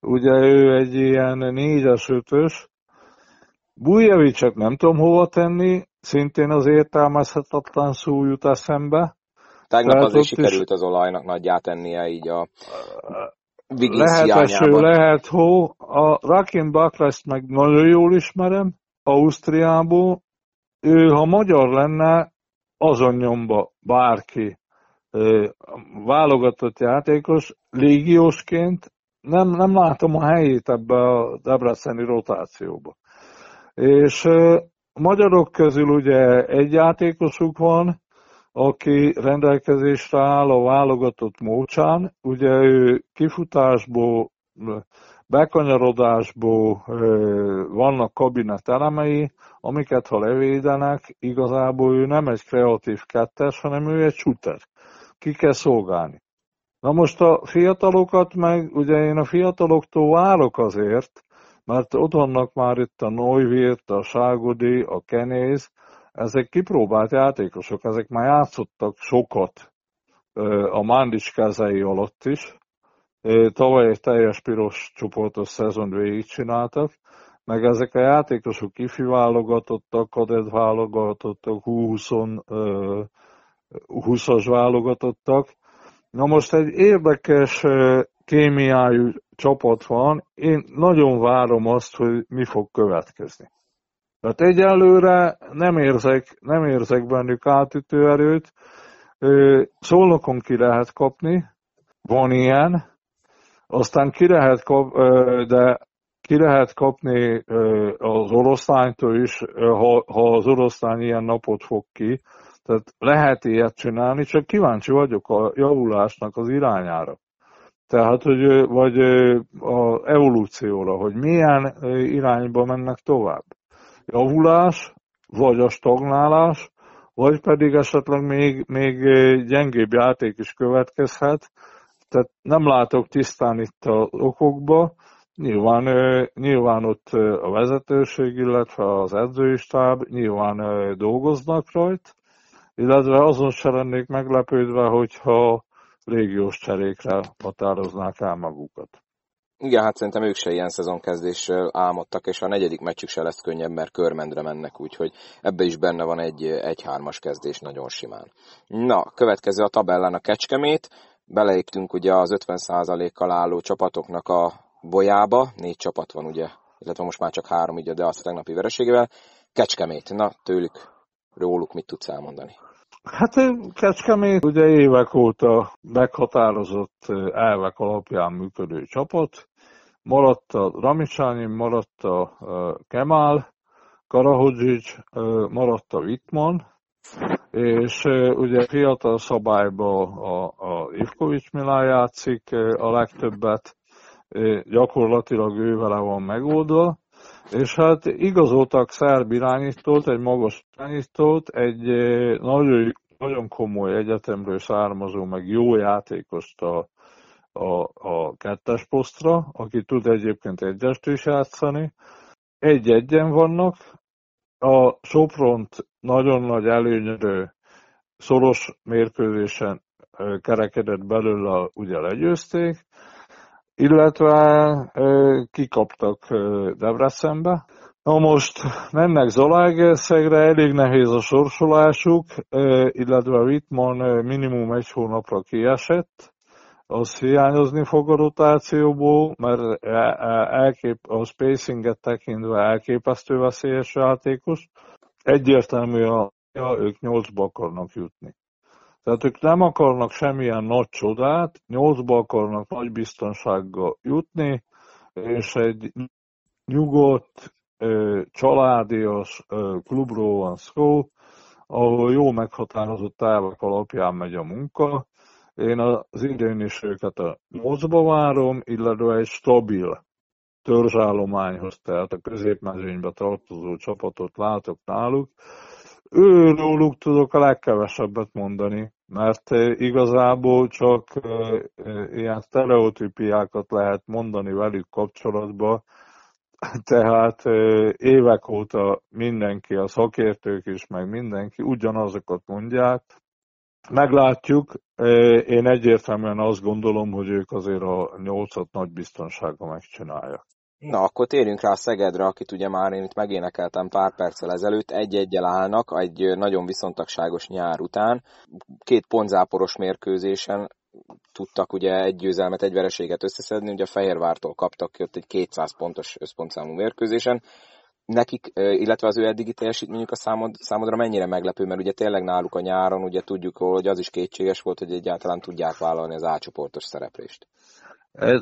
Ugye ő egy ilyen négyes ötös, Bujevicset nem tudom hova tenni, szintén az értelmezhetetlen szó jut eszembe. Tegnap azért sikerült is... az olajnak nagyját tennie így a Lehet eső, lehet hó. A Rakin Bakreszt meg nagyon jól ismerem, Ausztriából. Ő, ha magyar lenne, azon nyomba bárki válogatott játékos, légiósként nem, nem látom a helyét ebbe a debreceni rotációba. És a magyarok közül ugye egy játékosuk van, aki rendelkezésre áll a válogatott mócsán. Ugye ő kifutásból, bekanyarodásból vannak kabinet elemei, amiket ha levédenek, igazából ő nem egy kreatív kettes, hanem ő egy shooter. Ki kell szolgálni. Na most a fiatalokat meg, ugye én a fiataloktól várok azért, mert ott vannak már itt a Neuwirth, a Ságodi, a Kenéz, ezek kipróbált játékosok, ezek már játszottak sokat a Mandics kezei alatt is. Tavaly egy teljes piros csoportos szezon végigcsináltak, meg ezek a játékosok kifi válogatottak, kadett válogatottak, 20-as válogatottak. Na most egy érdekes kémiájú csapat van, én nagyon várom azt, hogy mi fog következni. Tehát egyelőre nem érzek, nem érzek bennük átütő erőt, szolnokon ki lehet kapni, van ilyen, aztán ki lehet kap, de ki lehet kapni az oroszlánytól is, ha, ha az oroszlány ilyen napot fog ki, tehát lehet ilyet csinálni, csak kíváncsi vagyok a javulásnak az irányára. Tehát, hogy, vagy a evolúcióra, hogy milyen irányba mennek tovább. Javulás, vagy a stagnálás, vagy pedig esetleg még, még gyengébb játék is következhet, tehát nem látok tisztán itt az okokba, Nyilván, nyilván ott a vezetőség, illetve az edzői stáb nyilván dolgoznak rajta, illetve azon se lennék meglepődve, hogyha légiós cserékre határoznák el magukat. Igen, hát szerintem ők se ilyen szezonkezdéssel álmodtak, és a negyedik meccsük se lesz könnyebb, mert körmendre mennek, úgyhogy ebbe is benne van egy, egy hármas kezdés nagyon simán. Na, következő a tabellán a Kecskemét, beleéptünk ugye az 50%-kal álló csapatoknak a bolyába, négy csapat van ugye, illetve most már csak három ugye, de azt a tegnapi vereségével. Kecskemét, na tőlük, róluk mit tudsz elmondani? Hát Kecskemét ugye évek óta meghatározott elvek alapján működő csapat. Maradt a Ramicsányi, maradt a Kemal, Karahodzsics, maradt a Wittmann, és ugye fiatal szabályban a, a Ivkovics Milán játszik a legtöbbet, gyakorlatilag ő vele van megoldva, és hát igazoltak szerb irányítót, egy magas irányítót, egy nagyon, nagyon komoly egyetemről származó, meg jó játékost a, a, a kettes posztra, aki tud egyébként egyest is játszani. Egy-egyen vannak, a Sopront nagyon nagy előnyörő szoros mérkőzésen kerekedett belőle, ugye legyőzték, illetve kikaptak Debrecenbe. Na most mennek Zalaegerszegre, elég nehéz a sorsolásuk, illetve Wittmann minimum egy hónapra kiesett, az hiányozni fog a rotációból, mert e, e, elkép, a spacinget tekintve elképesztő veszélyes játékos. Egyértelmű, a, ők nyolcba akarnak jutni. Tehát ők nem akarnak semmilyen nagy csodát, nyolcba akarnak nagy biztonsággal jutni, és egy nyugodt, családias klubról van szó, ahol jó meghatározott elvek alapján megy a munka. Én az idén is őket a nyolcba várom, illetve egy stabil törzsállományhoz, tehát a középmezőnybe tartozó csapatot látok náluk. Őróluk tudok a legkevesebbet mondani mert eh, igazából csak eh, eh, ilyen sztereotípiákat lehet mondani velük kapcsolatban, tehát évek óta mindenki, a szakértők is, meg mindenki ugyanazokat mondják. Meglátjuk, én egyértelműen azt gondolom, hogy ők azért a nyolcat nagy biztonsága megcsinálják. Na, akkor térjünk rá a Szegedre, akit ugye már én itt megénekeltem pár perccel ezelőtt. Egy-egyel állnak egy nagyon viszontagságos nyár után. Két pontzáporos mérkőzésen tudtak ugye egy győzelmet, egy vereséget összeszedni, ugye a Fehérvártól kaptak ott egy 200 pontos összpontszámú mérkőzésen. Nekik, illetve az ő eddigi teljesítményük a számod, számodra mennyire meglepő, mert ugye tényleg náluk a nyáron ugye tudjuk, hogy az is kétséges volt, hogy egyáltalán tudják vállalni az átcsoportos szereplést.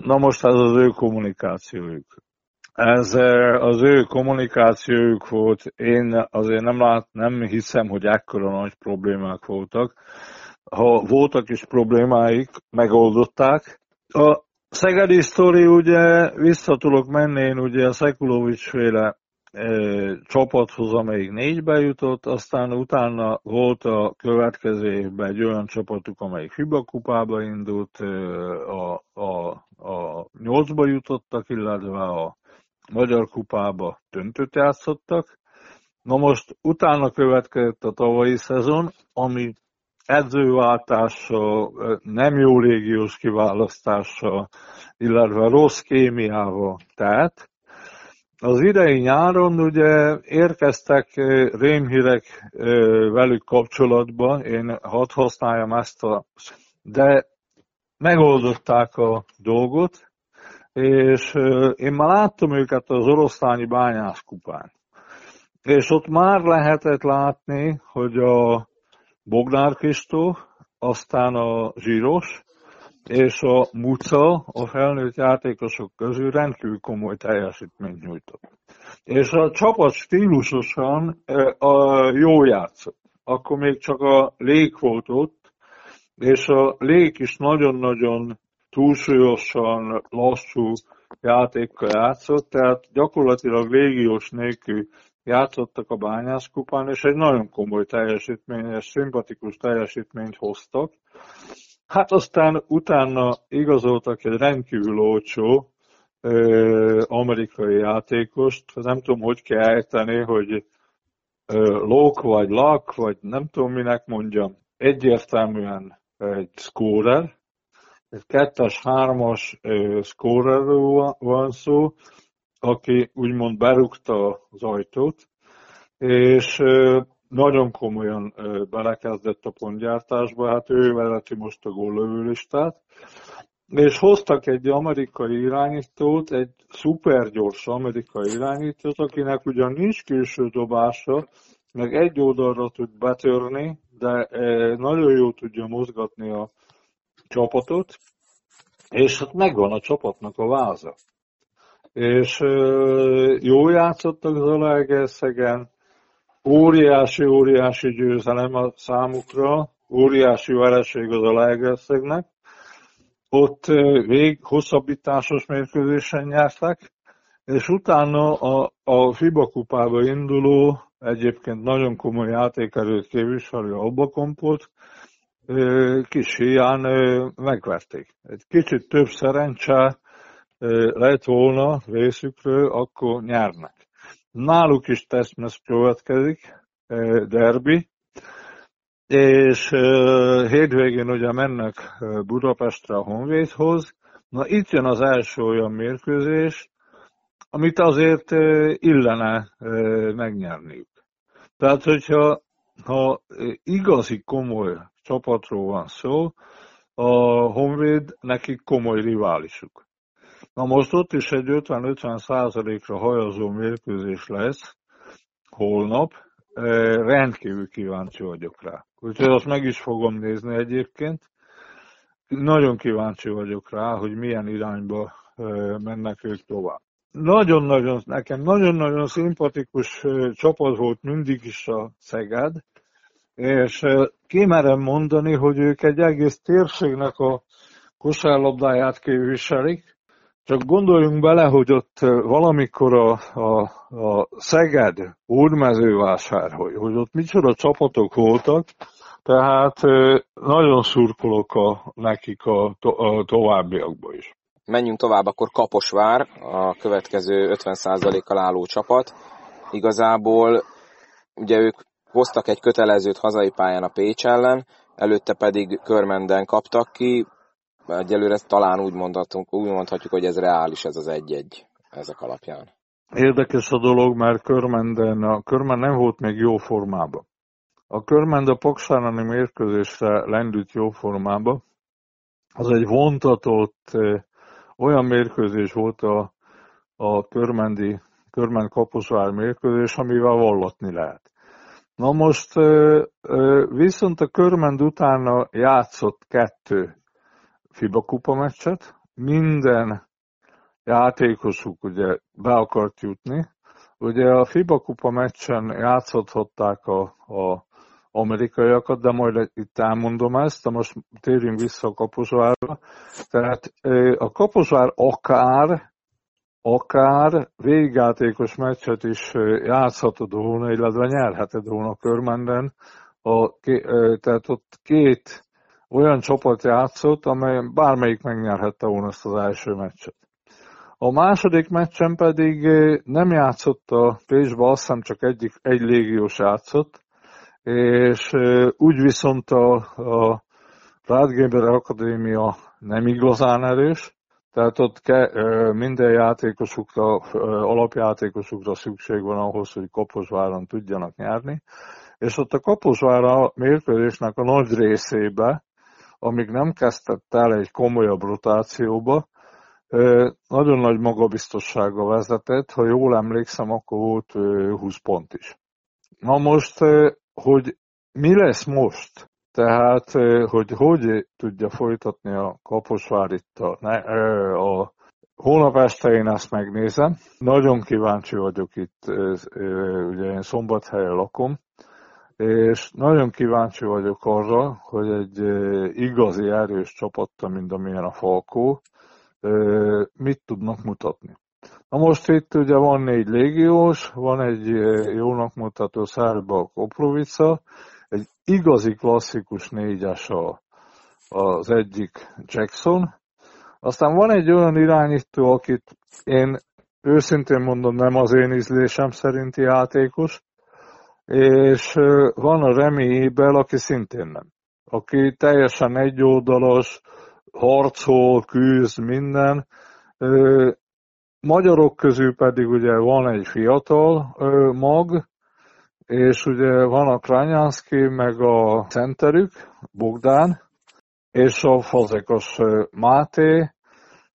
Na most ez az ő kommunikációjuk. Ez az ő kommunikációjuk volt, én azért nem, lát, nem hiszem, hogy ekkora nagy problémák voltak. Ha voltak is problémáik, megoldották. A Szegedi sztori ugye vissza tudok menni, én ugye a Szekulovics féle csapathoz, amelyik négybe jutott, aztán utána volt a következő évben egy olyan csapatuk, amelyik FIBA kupába indult, a, a, a nyolcba jutottak, illetve a Magyar Kupába döntőt játszottak. Na most utána következett a tavalyi szezon, ami edzőváltással, nem jó légiós kiválasztással, illetve rossz kémiával tehát. Az idei nyáron ugye érkeztek rémhírek velük kapcsolatban, én hadd használjam ezt a... De megoldották a dolgot, és én már láttam őket az oroszlányi bányászkupán. És ott már lehetett látni, hogy a Bognár Kristó, aztán a Zsíros, és a Muca a felnőtt játékosok közül rendkívül komoly teljesítményt nyújtott. És a csapat stílusosan a jó játszott. Akkor még csak a lég volt ott, és a lég is nagyon-nagyon túlsúlyosan, lassú, játékkal játszott, tehát gyakorlatilag légiós nélkül játszottak a bányászkupán, és egy nagyon komoly teljesítményes, szimpatikus teljesítményt hoztak. Hát aztán utána igazoltak egy rendkívül olcsó ö, amerikai játékost, nem tudom, hogy kell ejteni, hogy Lok vagy Lak, vagy nem tudom minek mondjam, egyértelműen egy scorer, egy kettes, hármas scorerről van szó, aki úgymond berúgta az ajtót, és nagyon komolyan belekezdett a pontgyártásba, hát ő vezeti most a góllövőlistát, és hoztak egy amerikai irányítót, egy szupergyors amerikai irányítót, akinek ugyan nincs külső dobása, meg egy oldalra tud betörni, de nagyon jól tudja mozgatni a csapatot, és hát megvan a csapatnak a váza. És jó játszottak Zalaegerszegen, óriási, óriási győzelem a számukra, óriási vereség az Zalaegerszegnek. Ott vég hosszabbításos mérkőzésen nyertek, és utána a, a FIBA kupába induló, egyébként nagyon komoly játékerőt képviselő Albakompot, kis hián megverték. Egy kicsit több szerencse lett volna részükről, akkor nyernek. Náluk is tesztmesz következik, derbi, és hétvégén ugye mennek Budapestre a Honvédhoz. Na itt jön az első olyan mérkőzés, amit azért illene megnyerniük. Tehát, hogyha ha igazi komoly csapatról van szó, a Honvéd nekik komoly riválisuk. Na most ott is egy 50-50 százalékra hajazó mérkőzés lesz holnap, rendkívül kíváncsi vagyok rá. Úgyhogy azt meg is fogom nézni egyébként. Nagyon kíváncsi vagyok rá, hogy milyen irányba mennek ők tovább. Nagyon-nagyon, nekem nagyon-nagyon szimpatikus csapat volt mindig is a Szeged, és kimerem mondani, hogy ők egy egész térségnek a kosárlabdáját képviselik, csak gondoljunk bele, hogy ott valamikor a, a, a Szeged úrmezővásár, hogy, hogy ott micsoda csapatok voltak, tehát nagyon szurkolok a, nekik a, to, a továbbiakba is. Menjünk tovább, akkor Kaposvár, a következő 50%-kal álló csapat. Igazából ugye ők hoztak egy kötelezőt hazai pályán a Pécs ellen, előtte pedig Körmenden kaptak ki, egyelőre talán úgy, mondhatunk, úgy mondhatjuk, hogy ez reális ez az egy-egy ezek alapján. Érdekes a dolog, mert Körmenden, a Körmen nem volt még jó formában. A Körmend a Paksárani mérkőzésre lendült jó formába. Az egy vontatott, olyan mérkőzés volt a, a Körmendi, Körmend Kaposvár mérkőzés, amivel vallatni lehet. Na most viszont a Körmend utána játszott kettő FIBA kupa meccset, minden játékosuk ugye be akart jutni. Ugye a FIBA kupa meccsen játszhatták a, a amerikaiakat, de majd itt elmondom ezt, de most térjünk vissza a Kaposvárra. Tehát a Kaposvár akár akár végjátékos meccset is játszhatod volna, illetve nyerheted volna Körmenden. A, tehát ott két olyan csapat játszott, amely bármelyik megnyerhette volna ezt az első meccset. A második meccsen pedig nem játszott a Pécsbe, azt hiszem csak egy, egy légiós játszott, és úgy viszont a, a Rádgéber Akadémia nem igazán erős, tehát ott ke, minden játékosukra, alapjátékosukra szükség van ahhoz, hogy Kaposváron tudjanak nyerni, és ott a Kaposvára mérkőzésnek a nagy részébe, amíg nem kezdett el egy komolyabb rotációba, nagyon nagy magabiztossága vezetett, ha jól emlékszem, akkor volt 20 pont is. Na most, hogy mi lesz most? Tehát, hogy hogy tudja folytatni a Kaposvár itt a, a Hónap este én ezt megnézem. Nagyon kíváncsi vagyok itt, ugye én szombathelyen lakom, és nagyon kíváncsi vagyok arra, hogy egy igazi erős csapatta, mint amilyen a Falkó, mit tudnak mutatni. Na most itt ugye van négy légiós, van egy jónak mutató Szárba Koprovica, igazi klasszikus négyes a, az egyik Jackson, aztán van egy olyan irányító, akit én őszintén mondom, nem az én ízlésem szerinti játékos, és van a Remi Ébel, aki szintén nem. Aki teljesen egyoldalas, harcol, küzd, minden. Magyarok közül pedig ugye van egy fiatal mag, és ugye van a Kranyánszki, meg a centerük, Bogdán, és a fazekas Máté.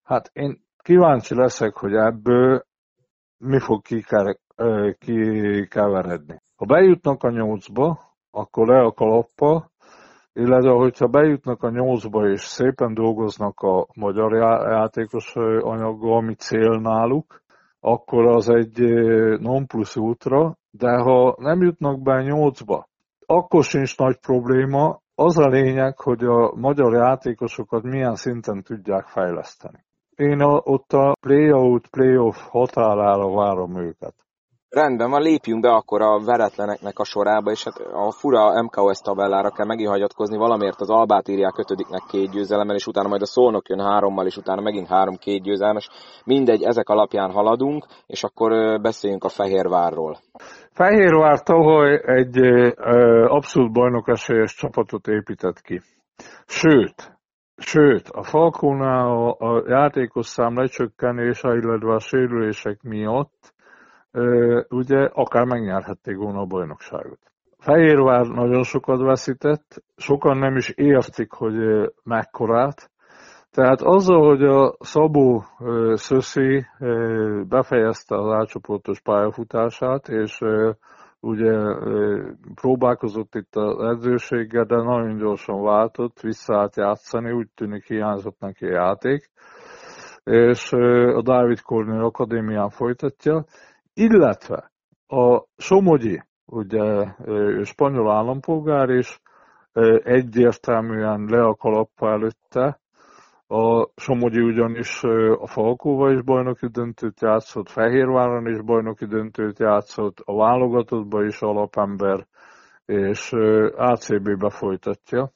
Hát én kíváncsi leszek, hogy ebből mi fog kikeveredni. Ha bejutnak a nyolcba, akkor le a kalappa, illetve hogyha bejutnak a nyolcba és szépen dolgoznak a magyar játékos anyaggal, ami cél náluk, akkor az egy non plus ultra, de ha nem jutnak be nyolcba, akkor sincs nagy probléma, az a lényeg, hogy a magyar játékosokat milyen szinten tudják fejleszteni. Én a, ott a play-out, play-off határára várom őket. Rendben van, lépjünk be akkor a veretleneknek a sorába, és hát a fura MKOS tabellára kell megint hagyatkozni, valamiért az Albát írják ötödiknek két győzelemmel, és utána majd a Szolnok jön hárommal, és utána megint három két győzelmes. Mindegy, ezek alapján haladunk, és akkor beszéljünk a Fehérvárról. Fehérvár tavaly egy abszolút bajnok esélyes csapatot épített ki. Sőt, sőt, a Falkónál a, játékos szám lecsökkenése, illetve a sérülések miatt ugye akár megnyerhették volna a bajnokságot. Fehérvár nagyon sokat veszített, sokan nem is értik, hogy mekkorát, tehát azzal, hogy a Szabó Szöszi befejezte az átcsoportos pályafutását, és ugye próbálkozott itt az edzőséggel, de nagyon gyorsan váltott, visszaállt játszani, úgy tűnik hiányzott neki a játék, és a Dávid Kornél Akadémián folytatja, illetve a Somogyi, ugye ő spanyol állampolgár is, egyértelműen le a kalappa előtte, a Somogyi ugyanis a Falkóval is bajnoki döntőt játszott, Fehérváron is bajnoki döntőt játszott, a válogatottban is alapember, és ACB-be folytatja.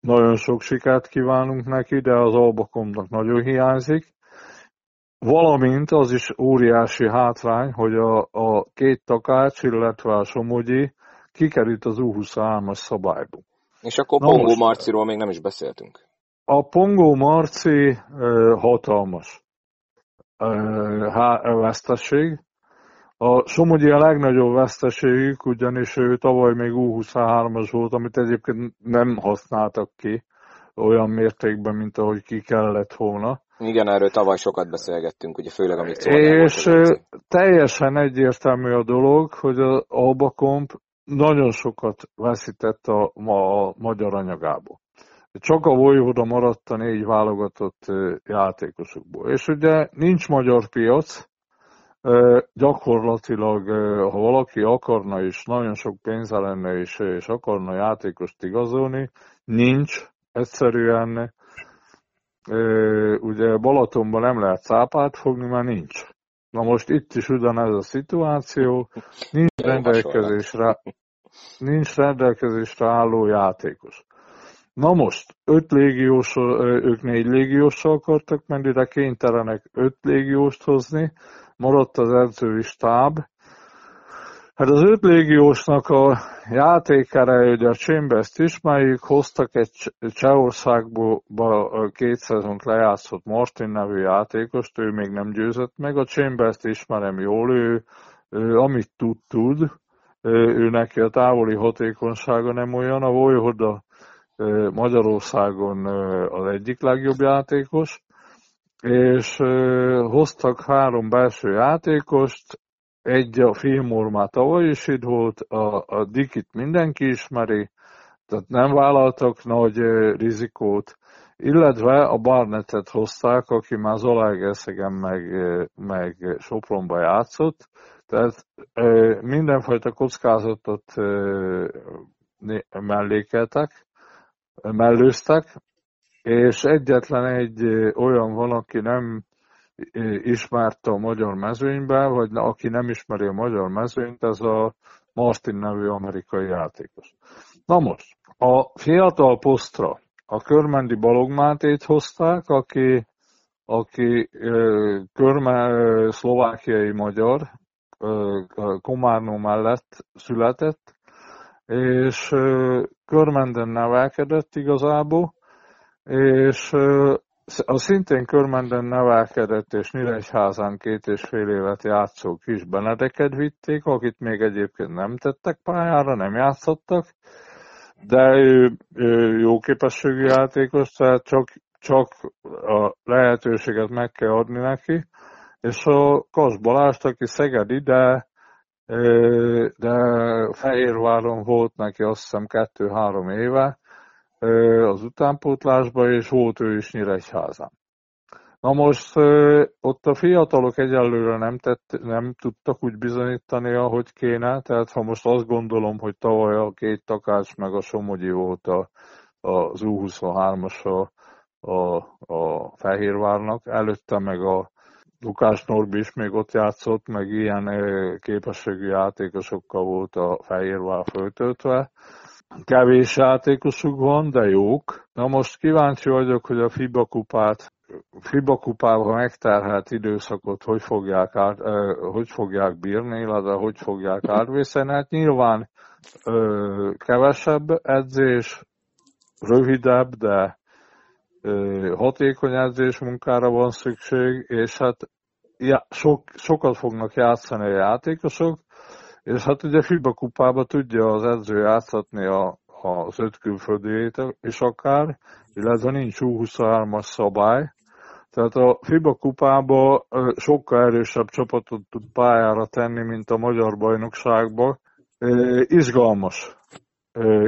Nagyon sok sikert kívánunk neki, de az Albakomnak nagyon hiányzik. Valamint az is óriási hátrány, hogy a, a két takács, illetve a Somogyi kikerült az U23-as szabályba. És akkor Pongó Marciról még nem is beszéltünk. A Pongó Marci hatalmas veszteség. A Somogyi a legnagyobb veszteségük, ugyanis ő tavaly még U23-as volt, amit egyébként nem használtak ki olyan mértékben, mint ahogy ki kellett volna. Igen, erről tavaly sokat beszélgettünk, ugye főleg amit És teljesen egyértelmű a dolog, hogy a Albakomp nagyon sokat veszített a, a magyar anyagából. Csak a Vojvoda maradt a négy válogatott játékosokból. És ugye nincs magyar piac, gyakorlatilag, ha valaki akarna és nagyon sok pénze lenne és, és akarna játékost igazolni, nincs egyszerűen ugye Balatonban nem lehet szápát fogni, mert nincs. Na most itt is ugyanez a szituáció, nincs rendelkezésre, nincs rendelkezésre álló játékos. Na most, öt légiós, ők négy légióssal akartak menni, de kénytelenek öt légióst hozni, maradt az edzői stáb. Hát az öt légiósnak a játékára, hogy a Chambers-t ismerjük, hoztak egy Csehországból két szezont lejátszott Martin nevű játékost, ő még nem győzött meg, a Chambers-t ismerem jól, ő, ő amit tud, tud, ő neki a távoli hatékonysága nem olyan, a Vojhoda Magyarországon az egyik legjobb játékos, és hoztak három belső játékost, egy a Fillmore már tavaly is itt volt, a, a Dikit mindenki ismeri, tehát nem vállaltak nagy rizikót, illetve a Barnettet hozták, aki már Zalaegerszegen meg, meg Sopronba játszott, tehát mindenfajta kockázatot mellékeltek, mellőztek, és egyetlen egy olyan van, aki nem ismerte a magyar mezőnyben, vagy aki nem ismeri a magyar mezőnyt, ez a Martin nevű amerikai játékos. Na most, a fiatal posztra a Körmendi Balog Mátét hozták, aki, aki körme, szlovákiai magyar, Komárnó mellett született, és Körmenden nevelkedett igazából, és a szintén Körmenden nevelkedett és Nyíregyházán két és fél évet játszó kis Benedeket vitték, akit még egyébként nem tettek pályára, nem játszottak, de ő, ő jó képességű játékos, tehát csak, csak a lehetőséget meg kell adni neki, és a Kas Balást, aki Szegedi, de, de Fehérváron volt neki azt hiszem kettő-három éve az utánpótlásban, és volt ő is Nyíregyházán. Na most ott a fiatalok egyelőre nem, tett, nem tudtak úgy bizonyítani, ahogy kéne, tehát ha most azt gondolom, hogy tavaly a két takács meg a Somogyi volt a, az U23-as a, a, a Fehérvárnak, előtte meg a Lukás Norbi is még ott játszott, meg ilyen képességű játékosokkal volt a Fehérvár föltöltve. Kevés játékosuk van, de jók. Na most kíváncsi vagyok, hogy a FIBA kupát FIBA kupában megterhelt időszakot hogy fogják, át, hogy fogják bírni, illetve hogy fogják átvészelni. Hát nyilván kevesebb edzés, rövidebb, de hatékony edzés munkára van szükség, és hát ja, sok, sokat fognak játszani a játékosok, és hát ugye FIBA kupában tudja az edző játszatni a, az öt külföldi és akár, illetve nincs U23-as szabály, tehát a FIBA kupába sokkal erősebb csapatot tud pályára tenni, mint a magyar bajnokságba. Izgalmas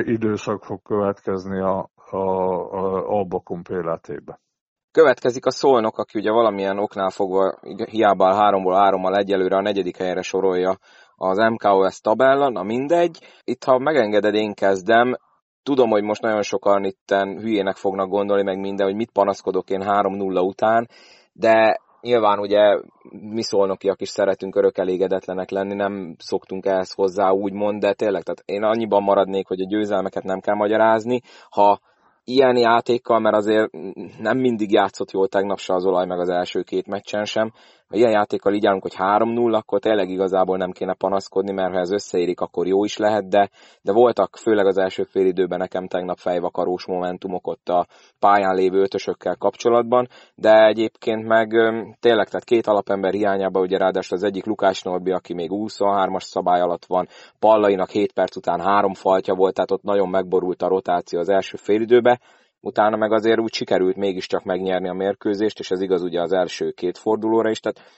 időszak fog következni a, a, a Albakum életébe. Következik a Szolnok, aki ugye valamilyen oknál fogva hiába háromból hárommal egyelőre a negyedik helyre sorolja az MKOS tabella, na mindegy. Itt, ha megengeded, én kezdem. Tudom, hogy most nagyon sokan itten hülyének fognak gondolni, meg minden, hogy mit panaszkodok én 3-0 után, de nyilván ugye mi szolnokiak is szeretünk örök elégedetlenek lenni, nem szoktunk ehhez hozzá úgymond, de tényleg, tehát én annyiban maradnék, hogy a győzelmeket nem kell magyarázni, ha ilyen játékkal, mert azért nem mindig játszott jól tegnap se az olaj, meg az első két meccsen sem. Ha ilyen játékkal így állunk, hogy 3-0, akkor tényleg igazából nem kéne panaszkodni, mert ha ez összeérik, akkor jó is lehet, de, de voltak főleg az első fél időben nekem tegnap fejvakarós momentumok ott a pályán lévő ötösökkel kapcsolatban, de egyébként meg tényleg, tehát két alapember hiányában, ugye ráadásul az egyik Lukás Norbi, aki még 23-as szabály alatt van, Pallainak 7 perc után három faltja volt, tehát ott nagyon megborult a rotáció az első fél időben, utána meg azért úgy sikerült mégiscsak megnyerni a mérkőzést, és ez igaz ugye az első két fordulóra is, tehát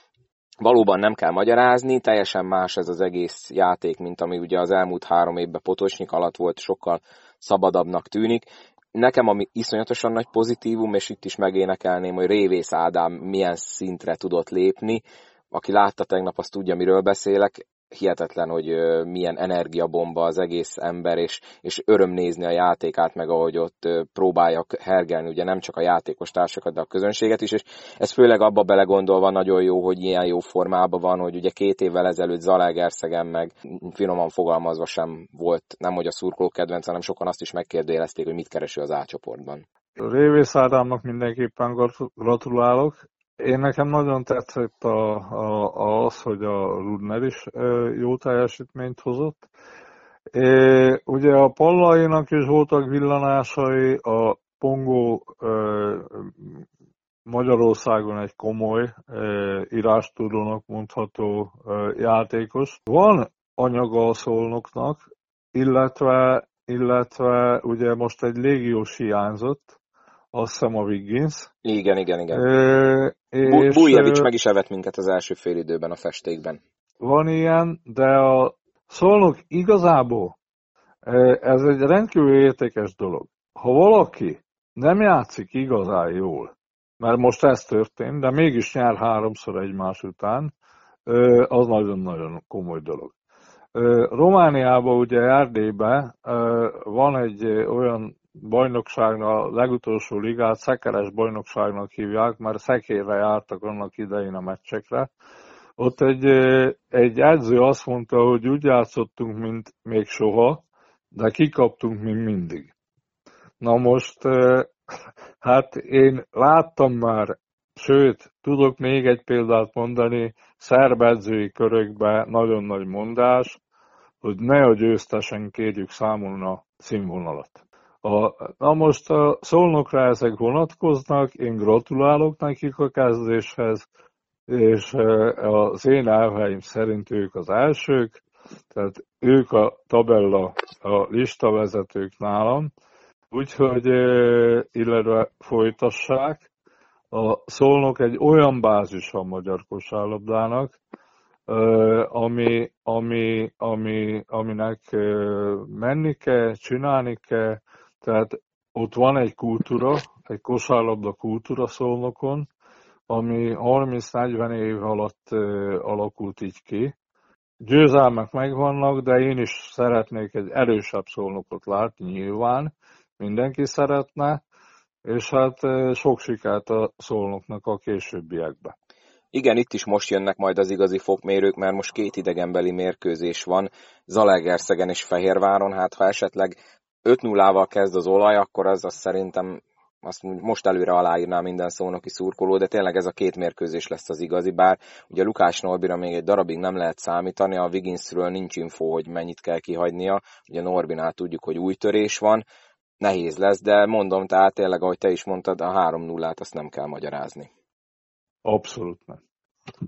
valóban nem kell magyarázni, teljesen más ez az egész játék, mint ami ugye az elmúlt három évben Potosnyik alatt volt, sokkal szabadabbnak tűnik. Nekem ami iszonyatosan nagy pozitívum, és itt is megénekelném, hogy Révész Ádám milyen szintre tudott lépni, aki látta tegnap, azt tudja, miről beszélek hihetetlen, hogy milyen energiabomba az egész ember, és, és öröm nézni a játékát, meg ahogy ott próbálja hergelni, ugye nem csak a játékos társakat, de a közönséget is, és ez főleg abba belegondolva nagyon jó, hogy ilyen jó formában van, hogy ugye két évvel ezelőtt Zalaegerszegen meg finoman fogalmazva sem volt, nem hogy a szurkolók kedvenc, hanem sokan azt is megkérdőjelezték, hogy mit kereső az A csoportban. Révész Ádámnak mindenképpen gratulálok, én nekem nagyon tetszett a, a, az, hogy a Rudner is jó teljesítményt hozott. É, ugye a Pallainak is voltak villanásai, a Pongó Magyarországon egy komoly írástudónak mondható játékos. Van anyaga a szolnoknak, illetve, illetve ugye most egy légiós hiányzott, azt hiszem a Wiggins. Igen, igen, igen. E, és, meg is evett minket az első fél időben a festékben. Van ilyen, de a szolnok igazából ez egy rendkívül értékes dolog. Ha valaki nem játszik igazán jól, mert most ez történt, de mégis nyer háromszor egymás után, az nagyon-nagyon komoly dolog. Romániában, ugye Erdélyben van egy olyan bajnokságnak, a legutolsó ligát szekeres bajnokságnak hívják, mert szekérre jártak annak idején a meccsekre. Ott egy, egy edző azt mondta, hogy úgy játszottunk, mint még soha, de kikaptunk, mint mindig. Na most, hát én láttam már, sőt, tudok még egy példát mondani, szerbedzői körökben nagyon nagy mondás, hogy ne a győztesen kérjük számon a színvonalat. A, na most a szolnokra ezek vonatkoznak, én gratulálok nekik a kezdéshez, és az én elveim szerint ők az elsők, tehát ők a tabella, a listavezetők nálam, úgyhogy illetve folytassák. A Szolnok egy olyan bázis a magyar kosárlabdának, ami, ami, ami, aminek menni kell, csinálni kell, tehát ott van egy kultúra, egy kosárlabda kultúra Szolnokon, ami 30-40 év alatt alakult így ki. Győzelmek megvannak, de én is szeretnék egy erősebb szolnokot látni nyilván, mindenki szeretne, és hát sok sikert a szolnoknak a későbbiekben. Igen, itt is most jönnek majd az igazi fokmérők, mert most két idegenbeli mérkőzés van, Zalaegerszegen és Fehérváron, hát ha esetleg 5-0-val kezd az olaj, akkor az, az szerintem azt most előre aláírná minden szónoki szurkoló, de tényleg ez a két mérkőzés lesz az igazi, bár ugye Lukás Norbira még egy darabig nem lehet számítani, a Wigginsről nincs info, hogy mennyit kell kihagynia, ugye Norbinál tudjuk, hogy új törés van, nehéz lesz, de mondom, tehát tényleg, ahogy te is mondtad, a 3-0-át azt nem kell magyarázni. Abszolút nem.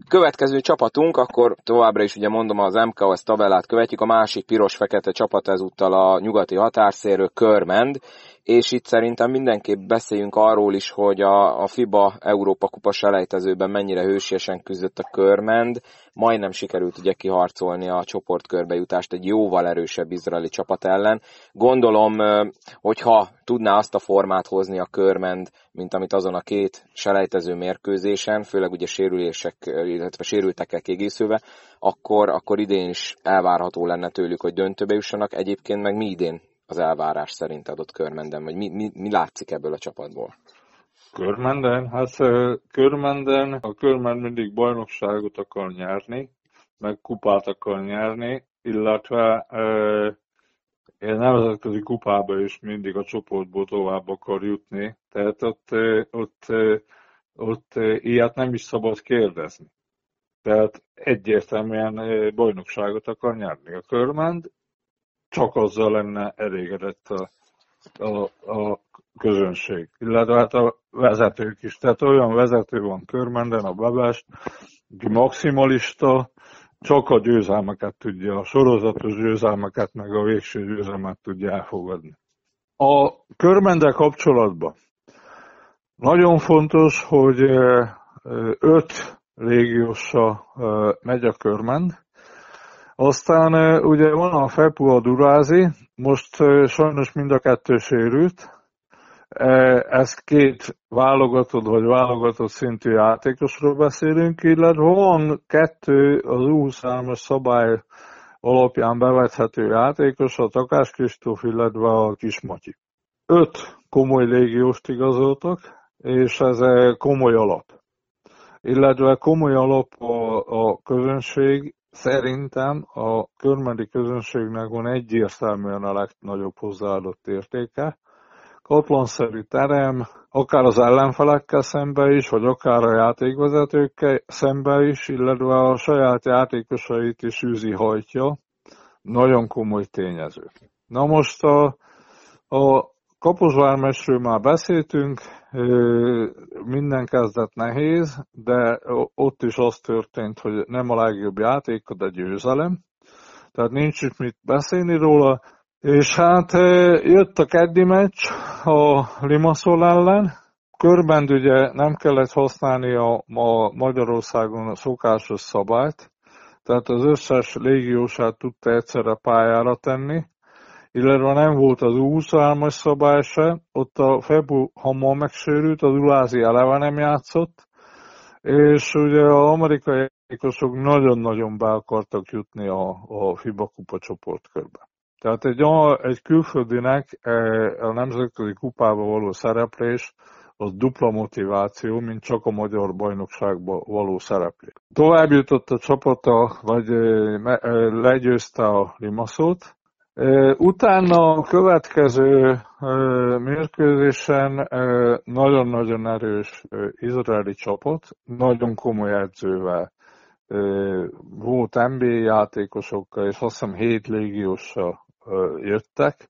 Következő csapatunk, akkor továbbra is ugye mondom az MKS tabellát követjük, a másik piros-fekete csapat ezúttal a nyugati határszérő Körmend, és itt szerintem mindenképp beszéljünk arról is, hogy a, a FIBA Európa Kupa selejtezőben mennyire hősiesen küzdött a Körmend, majdnem sikerült ugye kiharcolni a csoportkörbejutást egy jóval erősebb izraeli csapat ellen. Gondolom, hogyha tudná azt a formát hozni a Körmend, mint amit azon a két selejtező mérkőzésen, főleg ugye sérülések, illetve sérültekkel kiegészülve, akkor, akkor idén is elvárható lenne tőlük, hogy döntőbe jussanak. Egyébként meg mi idén az elvárás szerint adott körmenden, vagy mi, mi, mi látszik ebből a csapatból? Körmenden? Hát körmenden, a körmend mindig bajnokságot akar nyerni, meg kupát akar nyerni, illetve én nemzetközi kupába is mindig a csoportból tovább akar jutni, tehát ott, ott, ott ilyet nem is szabad kérdezni. Tehát egyértelműen bajnokságot akar nyerni a körmend, csak azzal lenne elégedett a, a, a közönség, illetve hát a vezetők is. Tehát olyan vezető van körmenden, a Babás, aki maximalista, csak a győzelmeket tudja, a sorozatos győzelmeket, meg a végső győzelmet tudja elfogadni. A körmendel kapcsolatban nagyon fontos, hogy öt légiósa megy a körmend, aztán ugye van a Fepua Durázi, most sajnos mind a kettő sérült. Ez két válogatott vagy válogatott szintű játékosról beszélünk, illetve van kettő az U23-as szabály alapján bevethető játékos, a Takás Kristóf, illetve a Kismatyi. Öt komoly légióst igazoltak, és ez komoly alap. Illetve komoly alap a, a közönség, Szerintem a körmendi közönségnek van egyértelműen a legnagyobb hozzáadott értéke. Katlanszerű terem, akár az ellenfelekkel szembe is, vagy akár a játékvezetőkkel szembe is, illetve a saját játékosait is űzi hajtja. Nagyon komoly tényező. Na most a, a Kaposvármesről már beszéltünk, minden kezdet nehéz, de ott is az történt, hogy nem a legjobb játék, de győzelem. Tehát nincs itt mit beszélni róla. És hát jött a keddi meccs a Limassol ellen. Körben ugye nem kellett használni a, a Magyarországon a szokásos szabályt, tehát az összes légiósát tudta egyszerre pályára tenni illetve nem volt az 23-as szabály se, ott a Febu hamar megsérült, az Ulázi eleve nem játszott, és ugye az amerikai játékosok nagyon-nagyon be akartak jutni a, a FIBA kupa csoportkörbe. Tehát egy, egy külföldinek a nemzetközi kupába való szereplés az dupla motiváció, mint csak a magyar bajnokságban való szereplés. Tovább jutott a csapata, vagy legyőzte a Limaszot, Utána a következő mérkőzésen nagyon-nagyon erős izraeli csapat, nagyon komoly edzővel, volt NBA játékosokkal, és azt hiszem 7 légióssal jöttek,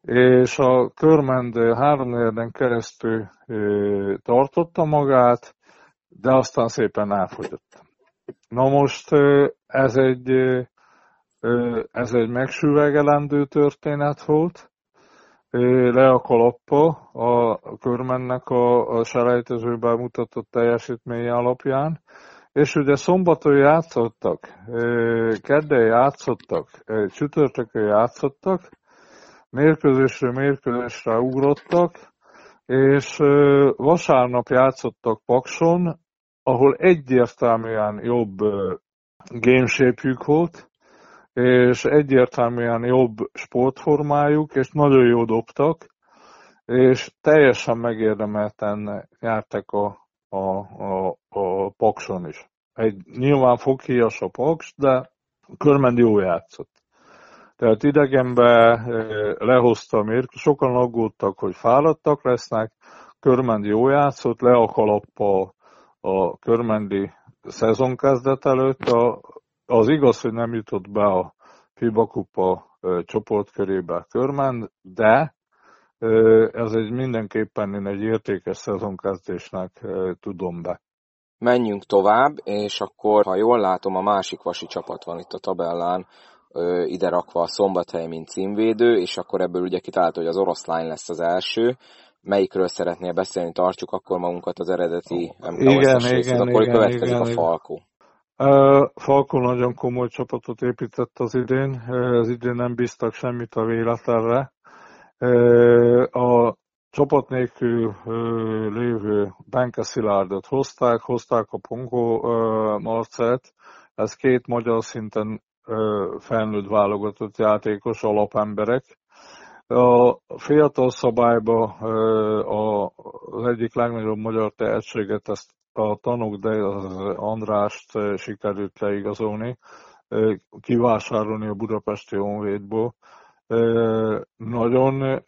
és a Körmend három érden keresztül tartotta magát, de aztán szépen elfogyott. Na most ez egy ez egy megsüvegelendő történet volt. Le a kalappa. A körmennek a, a selejtezőben mutatott teljesítmény alapján. És ugye szombaton játszottak, kedden játszottak, csütörtökön játszottak, mérkőzésről mérkőzésre ugrottak, és vasárnap játszottak Pakson, ahol egyértelműen jobb game volt, és egyértelműen jobb sportformájuk, és nagyon jó dobtak, és teljesen megérdemelten jártak a, a, a, a Pakson is. Egy nyilván foghíjas a Paks, de Körmend jó játszott. Tehát idegenbe eh, lehozta a mérk, sokan aggódtak, hogy fáradtak lesznek, Körmend jó játszott, le a kalappa a Körmendi szezonkezdet előtt, a az igaz, hogy nem jutott be a FIBA kupa csoportkörébe körmen, de ez egy mindenképpen én egy értékes szezonkezdésnek tudom be. Menjünk tovább, és akkor, ha jól látom, a másik vasi csapat van itt a tabellán, ide rakva a Szombathely, mint címvédő, és akkor ebből ugye kitalált, hogy az oroszlány lesz az első. Melyikről szeretnél beszélni, tartsuk akkor magunkat az eredeti MK igen, igen, akkor igen, következik igen, a Falkó. Falko nagyon komoly csapatot épített az idén, az idén nem bíztak semmit a véletlenre. A csapat nélkül lévő Benke Szilárdot hozták, hozták a Pongo Marcet, ez két magyar szinten felnőtt válogatott játékos alapemberek. A fiatal szabályba az egyik legnagyobb magyar tehetséget ezt a tanúk, de az Andrást sikerült leigazolni, kivásárolni a budapesti Honvédból. Nagyon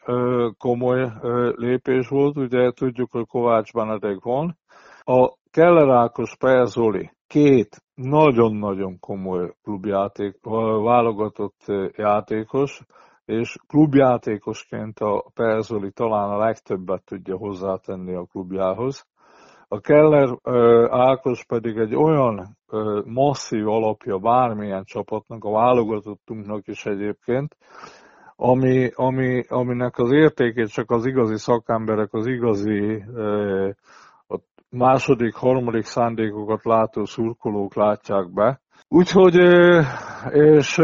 komoly lépés volt, ugye tudjuk, hogy Kovács Benedek van. A Keller Ákos Perzoli két nagyon-nagyon komoly klubjáték, válogatott játékos, és klubjátékosként a Perzoli talán a legtöbbet tudja hozzátenni a klubjához. A Keller Ákos pedig egy olyan masszív alapja bármilyen csapatnak, a válogatottunknak is egyébként, ami, ami, aminek az értékét csak az igazi szakemberek, az igazi a második, harmadik szándékokat látó szurkolók látják be. Úgyhogy, és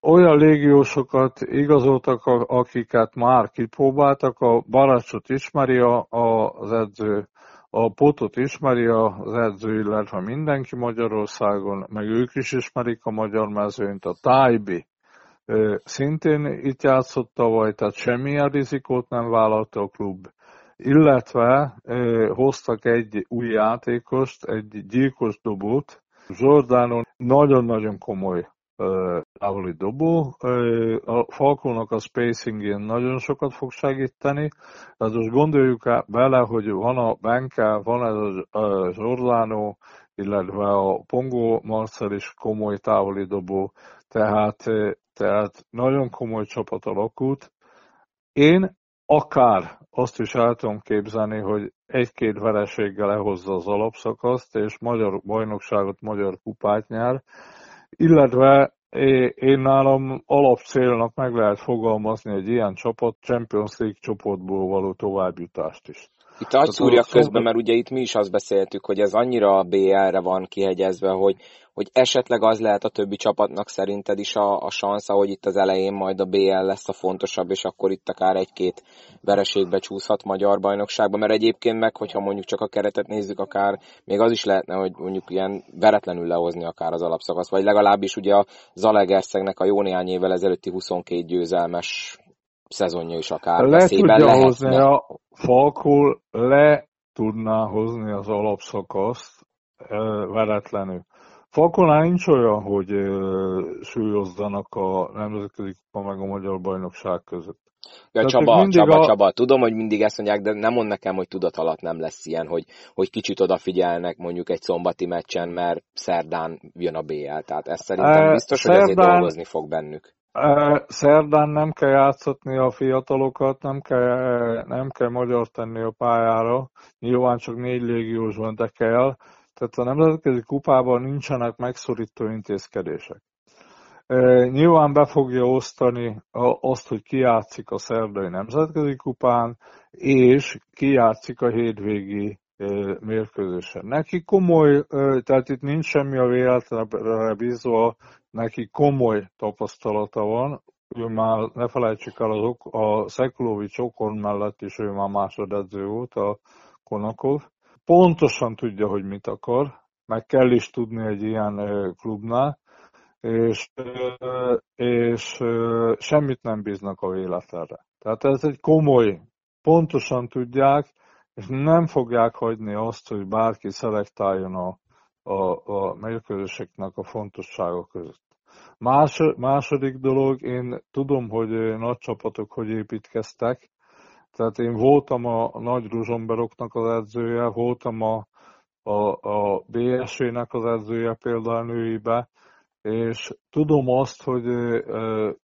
olyan légiósokat igazoltak, akiket már kipróbáltak, a Baracsot ismeri az edző, a Potot ismeri az edző, illetve mindenki Magyarországon, meg ők is ismerik a magyar mezőnyt, a Tájbi. Szintén itt játszott tavaly, tehát semmilyen rizikót nem vállalta a klub, illetve hoztak egy új játékost, egy gyilkos dobót, Jordánon nagyon-nagyon komoly távoli dobó. A Falkónak a spacing nagyon sokat fog segíteni. Tehát most gondoljuk bele, hogy van a Benke, van ez a Zsorlánó, illetve a Pongo Marcel is komoly távoli dobó, tehát, tehát nagyon komoly csapat alakult. Én akár azt is el tudom képzelni, hogy egy-két vereséggel lehozza az alapszakaszt, és magyar bajnokságot, magyar kupát nyer, illetve én nálam alapcélnak meg lehet fogalmazni egy ilyen csapat Champions League csoportból való továbbjutást is. Itt a szúrjak közben, mert ugye itt mi is azt beszéltük, hogy ez annyira a BL-re van kihegyezve, hogy, hogy esetleg az lehet a többi csapatnak szerinted is a, a sansza, hogy itt az elején majd a BL lesz a fontosabb, és akkor itt akár egy-két vereségbe csúszhat magyar bajnokságba, mert egyébként meg, hogyha mondjuk csak a keretet nézzük, akár még az is lehetne, hogy mondjuk ilyen veretlenül lehozni akár az alapszakasz, vagy legalábbis ugye a Zalegerszegnek a jó néhány évvel ezelőtti 22 győzelmes szezonja is akár le tudja lehetne. hozni a Falkul le tudná hozni az alapszakaszt veretlenül. Falkonál nincs olyan, hogy súlyozzanak a nemzetközi kupa meg a magyar bajnokság között. Ja, Csaba, Csaba, a... Csaba, tudom, hogy mindig ezt mondják, de nem mond nekem, hogy tudat alatt nem lesz ilyen, hogy, hogy kicsit odafigyelnek mondjuk egy szombati meccsen, mert szerdán jön a BL. Tehát ez szerintem biztos, szerdán, hogy ezért dolgozni fog bennük. Szerdán nem kell játszatni a fiatalokat, nem kell, nem kell magyar tenni a pályára, nyilván csak négy légiós van, de kell. Tehát a nemzetközi kupában nincsenek megszorító intézkedések. Nyilván be fogja osztani azt, hogy ki játszik a szerdai nemzetközi kupán, és ki játszik a hétvégi mérkőzésen. Neki komoly, tehát itt nincs semmi a véletlenre bízva, neki komoly tapasztalata van, ő már, ne felejtsük el, az, a Szekulovics Okon mellett is ő már másodedző volt, a Konakov. Pontosan tudja, hogy mit akar, meg kell is tudni egy ilyen klubnál, és, és semmit nem bíznak a véletlenre. Tehát ez egy komoly, pontosan tudják, és nem fogják hagyni azt, hogy bárki szelektáljon a, a, a mérkőzéseknek a fontossága között. Más, második dolog, én tudom, hogy nagy csapatok hogy építkeztek, tehát én voltam a nagy Ruzsomberoknak az edzője, voltam a, a, a BSV-nek az edzője például nőibe, és tudom azt, hogy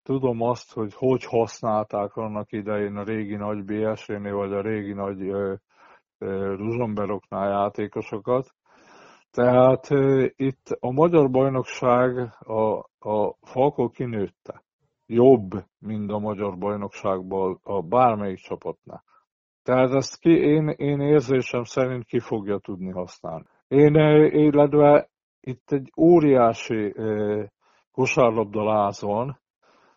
tudom azt, hogy hogy használták annak idején a régi nagy BSV-nél, vagy a régi nagy Ruzsomberoknál játékosokat. Tehát itt a magyar bajnokság a, a Falkó kinőtte. Jobb, mint a magyar bajnokságból a bármelyik csapatnál. Tehát ezt ki, én, én érzésem szerint ki fogja tudni használni. Én, illetve itt egy óriási kosárlabda láz van,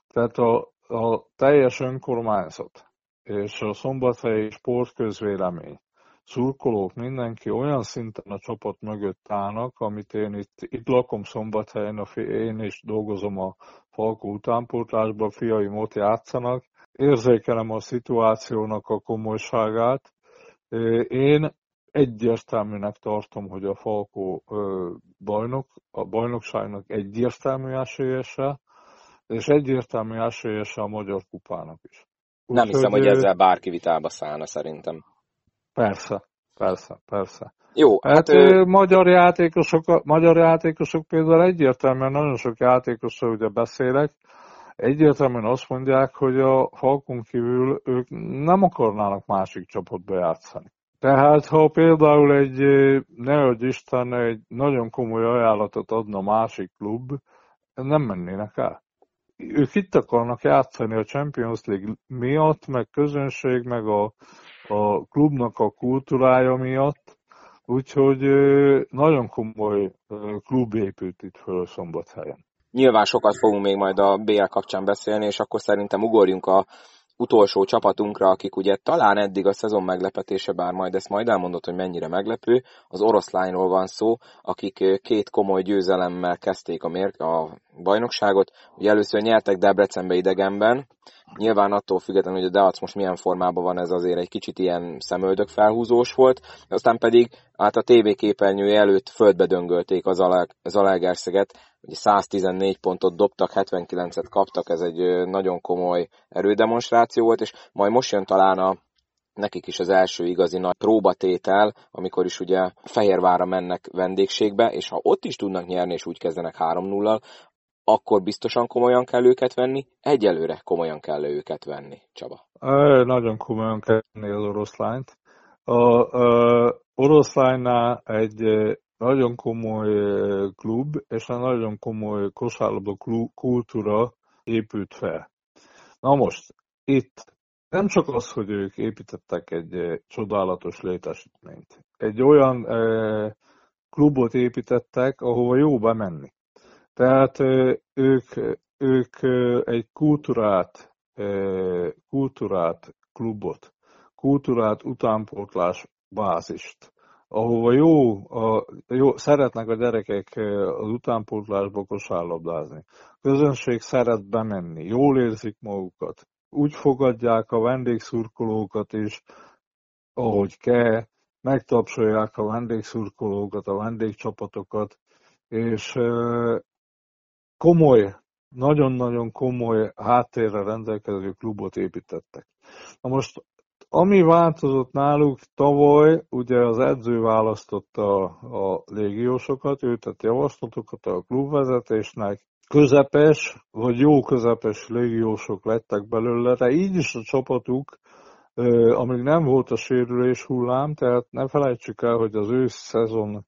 tehát a, a teljes önkormányzat és a szombathelyi sportközvélemény szurkolók, mindenki olyan szinten a csapat mögött állnak, amit én itt, itt lakom Szombathelyen, a fi, én is dolgozom a Falkó utánpótlásban, fiaim ott játszanak, érzékelem a szituációnak a komolyságát. Én egyértelműnek tartom, hogy a Falkó bajnok, a bajnokságnak egyértelmű esélyese, és egyértelmű esélyese a Magyar Kupának is. Nem hiszem, hogy, hogy ezzel bárki vitába szállna szerintem. Persze, persze, persze. Jó, hát, hát ő... magyar, játékosok, magyar játékosok például egyértelműen, nagyon sok játékosról ugye beszélek, egyértelműen azt mondják, hogy a Falkon kívül ők nem akarnának másik csapatba játszani. Tehát ha például egy, nehogy Isten, egy nagyon komoly ajánlatot adna másik klub, nem mennének el. Ők itt akarnak játszani a Champions League miatt, meg közönség, meg a a klubnak a kultúrája miatt, úgyhogy nagyon komoly klub épült itt föl a Szombathelyen. Nyilván sokat fogunk még majd a BL kapcsán beszélni, és akkor szerintem ugorjunk a utolsó csapatunkra, akik ugye talán eddig a szezon meglepetése, bár majd ezt majd elmondott, hogy mennyire meglepő, az oroszlányról van szó, akik két komoly győzelemmel kezdték a, mér- a bajnokságot. Ugye először nyertek Debrecenbe idegenben, nyilván attól függetlenül, hogy a Deac most milyen formában van, ez azért egy kicsit ilyen szemöldök felhúzós volt, aztán pedig hát a TV képernyője előtt földbe döngölték az Zalaegerszeget, ugye 114 pontot dobtak, 79-et kaptak, ez egy nagyon komoly erődemonstráció volt, és majd most jön talán a nekik is az első igazi nagy próbatétel, amikor is ugye Fehérvára mennek vendégségbe, és ha ott is tudnak nyerni, és úgy kezdenek 3-0-al, akkor biztosan komolyan kell őket venni, egyelőre komolyan kell őket venni, Csaba. É, nagyon komolyan kell venni az oroszlányt. A, a oroszlánynál egy nagyon komoly klub, és egy nagyon komoly kosárlabda kultúra épült fel. Na most, itt nem csak az, hogy ők építettek egy csodálatos létesítményt. Egy olyan klubot építettek, ahova jó bemenni. Tehát ők, ők egy kultúrát, kultúrát, klubot, kultúrát utánpótlás bázist, ahova jó, a, jó, szeretnek a gyerekek az utánpótlásba kosárlabdázni. A közönség szeret bemenni, jól érzik magukat, úgy fogadják a vendégszurkolókat is, ahogy kell, megtapsolják a vendégszurkolókat, a vendégcsapatokat, és komoly, nagyon-nagyon komoly háttérre rendelkező klubot építettek. Na most, ami változott náluk tavaly, ugye az edző választotta a légiósokat, ő tett javaslatokat a klubvezetésnek, közepes, vagy jó közepes légiósok lettek belőle, de így is a csapatuk, amíg nem volt a sérülés hullám, tehát ne felejtsük el, hogy az ősz szezon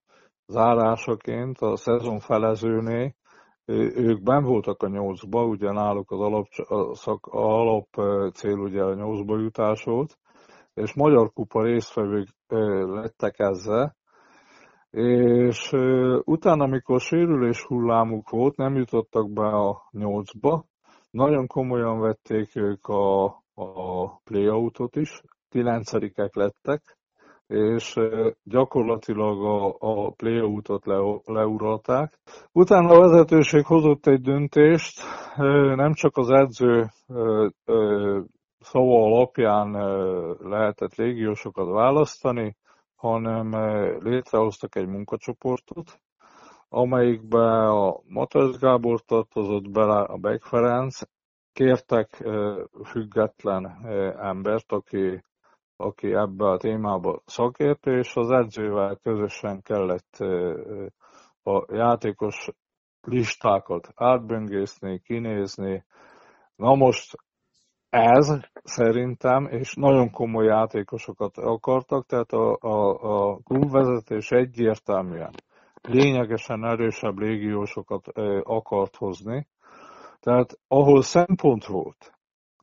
zárásaként, a szezon felezőné, ők ben voltak a nyolcba, ugye náluk az alap, szak, alap cél ugye a nyolcba jutás volt, és Magyar Kupa résztvevők lettek ezzel, és utána, amikor sérülés hullámuk volt, nem jutottak be a nyolcba, nagyon komolyan vették ők a, a playoutot is, kilencedikek lettek, és gyakorlatilag a, a playoutot le, leuralták. Utána a vezetőség hozott egy döntést, nem csak az edző szava alapján lehetett légiósokat választani, hanem eh, létrehoztak egy munkacsoportot, amelyikbe a Mateusz Gábor tartozott bele, a Beck Ferenc, kértek független embert, aki, aki ebbe a témába szakértő, és az edzővel közösen kellett a játékos listákat átböngészni, kinézni. Na most ez szerintem, és nagyon komoly játékosokat akartak, tehát a, a, a klubvezetés egyértelműen lényegesen erősebb légiósokat akart hozni, tehát ahol szempont volt,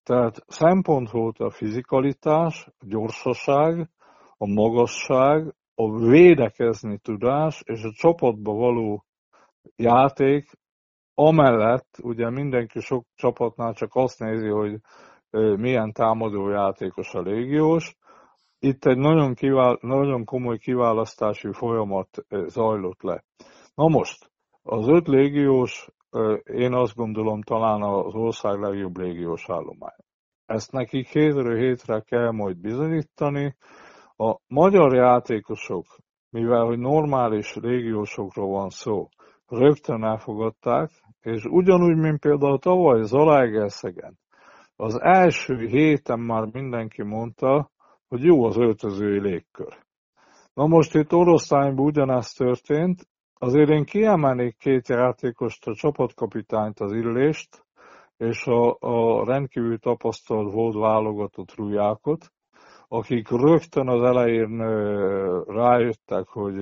tehát szempont volt a fizikalitás, a gyorsaság, a magasság, a védekezni tudás és a csapatba való játék, amellett ugye mindenki sok csapatnál csak azt nézi, hogy milyen támadó játékos a légiós. Itt egy nagyon, kivál, nagyon komoly kiválasztási folyamat zajlott le. Na most, az öt légiós, én azt gondolom talán az ország legjobb légiós állomány. Ezt nekik hétről hétre kell majd bizonyítani. A magyar játékosok, mivel hogy normális légiósokról van szó, rögtön elfogadták, és ugyanúgy, mint például tavaly Zalaegerszegen, az első héten már mindenki mondta, hogy jó az öltözői légkör. Na most itt Oroszlányban ugyanezt történt, azért én kiemelnék két játékost, a csapatkapitányt, az Illést, és a, a rendkívül tapasztalt volt válogatott Rujákot, akik rögtön az elején rájöttek, hogy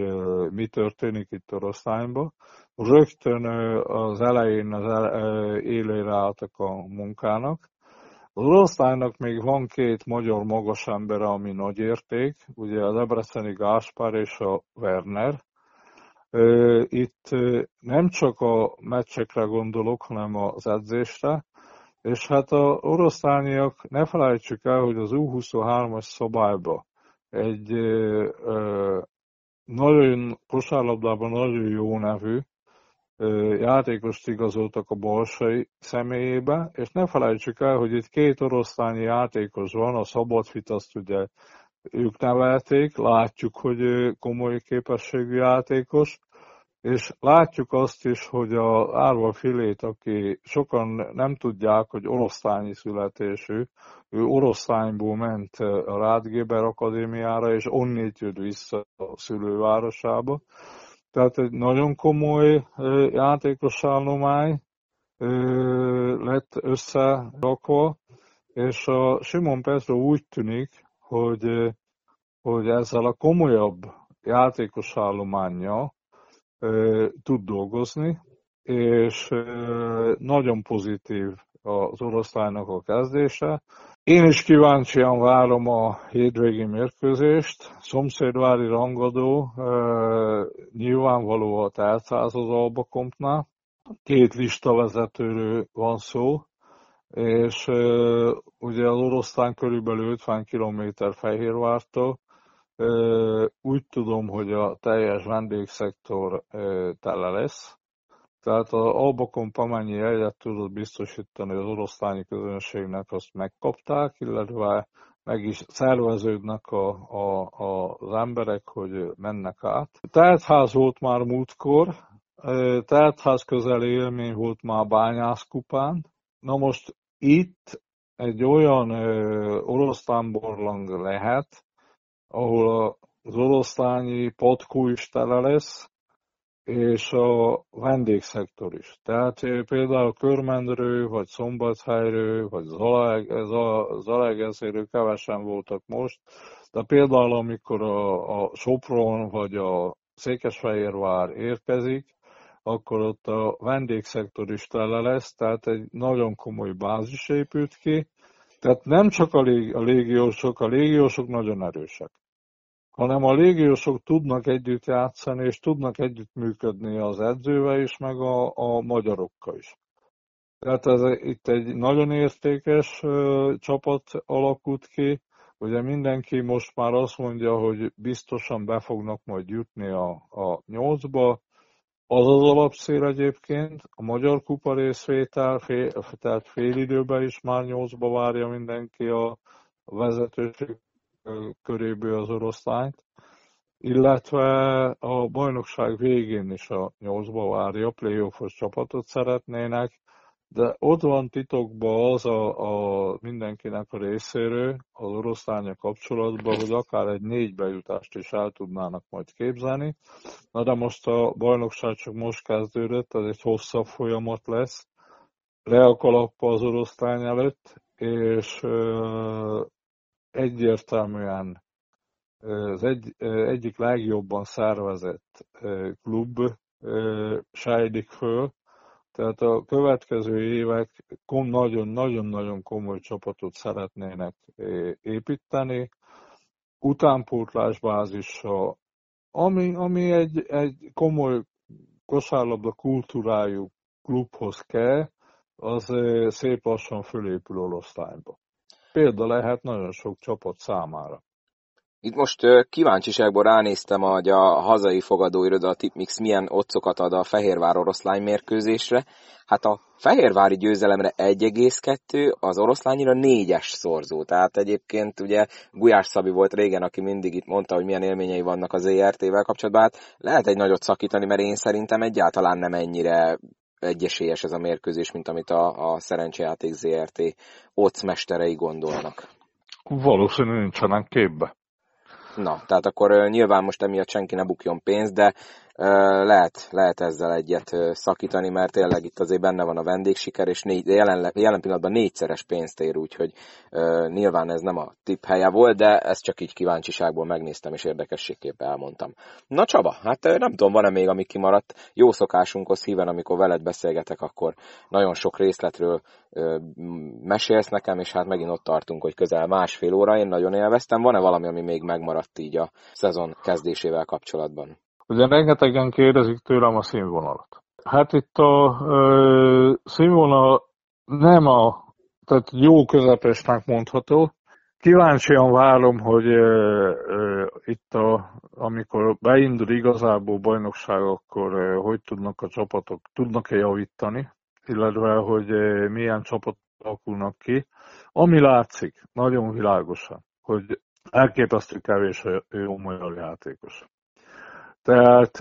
mi történik itt Oroszlányban. Rögtön az elején az élére álltak a munkának, az oroszlánynak még van két magyar magas ember, ami nagy érték, ugye a Debreceni Gáspár és a Werner. Itt nem csak a meccsekre gondolok, hanem az edzésre, és hát a oroszlányiak, ne felejtsük el, hogy az U23-as szabályba egy nagyon kosárlabdában nagyon jó nevű, játékost igazoltak a Balsai személyébe, és ne felejtsük el, hogy itt két oroszlányi játékos van, a Szabadfit azt ugye ők nevelték, látjuk, hogy komoly képességű játékos, és látjuk azt is, hogy a Árva Filét, aki sokan nem tudják, hogy oroszlányi születésű, ő oroszlányból ment a Rádgéber Akadémiára, és onnét jött vissza a szülővárosába, tehát egy nagyon komoly játékos állomány lett összerakva, és a Simon Petro úgy tűnik, hogy, hogy ezzel a komolyabb játékos állománya tud dolgozni, és nagyon pozitív az oroszlánynak a kezdése. Én is kíváncsian várom a hétvégi mérkőzést. Szomszédvári rangadó, nyilvánvaló a teltház az Albakompnál. Két listavezetőről van szó, és ugye az oroszlán körülbelül 50 km Fehérvártól. Úgy tudom, hogy a teljes vendégszektor tele lesz, tehát az Albakon amennyi egyet tudott biztosítani az oroszlányi közönségnek, azt megkapták, illetve meg is szerveződnek a, a, a, az emberek, hogy mennek át. Teltház volt már múltkor, teltház közeli élmény volt már bányászkupán. Na most itt egy olyan oroszlán borlang lehet, ahol az oroszlányi patkó is tele lesz, és a vendégszektor is. Tehát például Körmendről, vagy Szombathelyről, vagy Zalaegerszéről kevesen voltak most, de például amikor a, a Sopron vagy a Székesfehérvár érkezik, akkor ott a vendégszektor is tele lesz, tehát egy nagyon komoly bázis épült ki. Tehát nem csak a, lég, a légiósok, a légiósok nagyon erősek hanem a légiósok tudnak együtt játszani, és tudnak együtt működni az edzővel is, meg a, a magyarokkal is. Tehát ez itt egy nagyon értékes uh, csapat alakult ki. Ugye mindenki most már azt mondja, hogy biztosan be fognak majd jutni a, a nyolcba. Az az alapszél egyébként, a Magyar Kupa részvétel, fél, tehát fél időben is már nyolcba várja mindenki a vezetőség köréből az oroszlányt, illetve a bajnokság végén is a nyolcba várja, playoffos csapatot szeretnének, de ott van titokban az a, a mindenkinek a részéről az oroszlánya kapcsolatban, hogy akár egy négy bejutást is el tudnának majd képzelni. Na de most a bajnokság csak most kezdődött, ez egy hosszabb folyamat lesz. Leakalappa az oroszlány előtt, és egyértelműen az egy, egyik legjobban szervezett klub sejlik föl, tehát a következő évek nagyon-nagyon-nagyon komoly csapatot szeretnének építeni, utánpótlásbázissal, ami, ami egy, egy komoly kosárlabda kultúrájú klubhoz kell, az szép lassan fölépül oroszlányba példa lehet nagyon sok csapat számára. Itt most kíváncsiságból ránéztem, hogy a hazai fogadóiroda, a Tipmix milyen otcokat ad a Fehérvár oroszlány mérkőzésre. Hát a Fehérvári győzelemre 1,2, az oroszlányira 4-es szorzó. Tehát egyébként ugye Gulyás Szabi volt régen, aki mindig itt mondta, hogy milyen élményei vannak az ERT-vel kapcsolatban. Hát lehet egy nagyot szakítani, mert én szerintem egyáltalán nem ennyire egyesélyes ez a mérkőzés, mint amit a, a szerencsejáték ZRT mesterei gondolnak. Valószínűleg nincsenek képbe. Na, tehát akkor nyilván most emiatt senki ne bukjon pénzt, de lehet, lehet ezzel egyet szakítani, mert tényleg itt azért benne van a vendégsiker, és négy, jelen, jelen pillanatban négyszeres pénzt ér, úgyhogy nyilván ez nem a tip helye volt, de ezt csak így kíváncsiságból megnéztem, és érdekességképpen elmondtam. Na Csaba, hát nem tudom, van-e még, ami kimaradt. Jó szokásunkhoz híven, amikor veled beszélgetek, akkor nagyon sok részletről mesélsz nekem, és hát megint ott tartunk, hogy közel másfél óra, én nagyon élveztem. Van-e valami, ami még megmaradt így a szezon kezdésével kapcsolatban? Ugye rengetegen kérdezik tőlem a színvonalat. Hát itt a ö, színvonal nem a, tehát jó közepesnek mondható. Kíváncsian várom, hogy ö, ö, itt a, amikor beindul igazából bajnokság, akkor ö, hogy tudnak a csapatok, tudnak-e javítani, illetve hogy ö, milyen csapatok alakulnak ki. Ami látszik, nagyon világosan, hogy elképesztő kevés a jó magyar játékos. Tehát,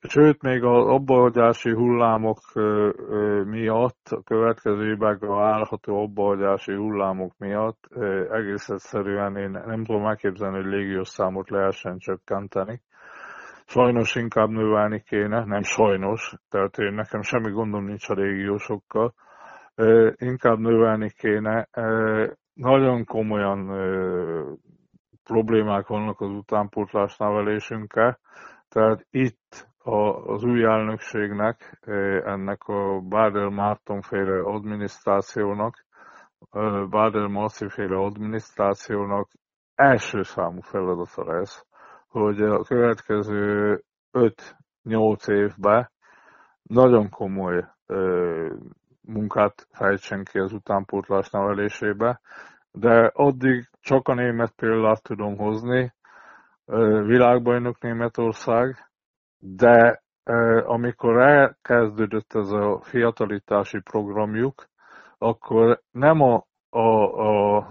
sőt, még az abbahagyási hullámok miatt, a következő években állható abbahagyási hullámok miatt egész egyszerűen én nem tudom megképzelni, hogy légiós számot lehessen csökkenteni. Sajnos inkább növelni kéne, nem sajnos, tehát én nekem semmi gondom nincs a régiósokkal, inkább növelni kéne. Nagyon komolyan problémák vannak az utánpótlás nevelésünkkel, tehát itt az új elnökségnek, ennek a Bádel Márton féle adminisztrációnak Bader Marci féle adminisztrációnak első számú feladata lesz, hogy a következő 5-8 évben nagyon komoly munkát fejtsen ki az utánpótlás nevelésébe, de addig csak a német példát tudom hozni, világbajnok Németország, de amikor elkezdődött ez a fiatalítási programjuk, akkor nem a, a, a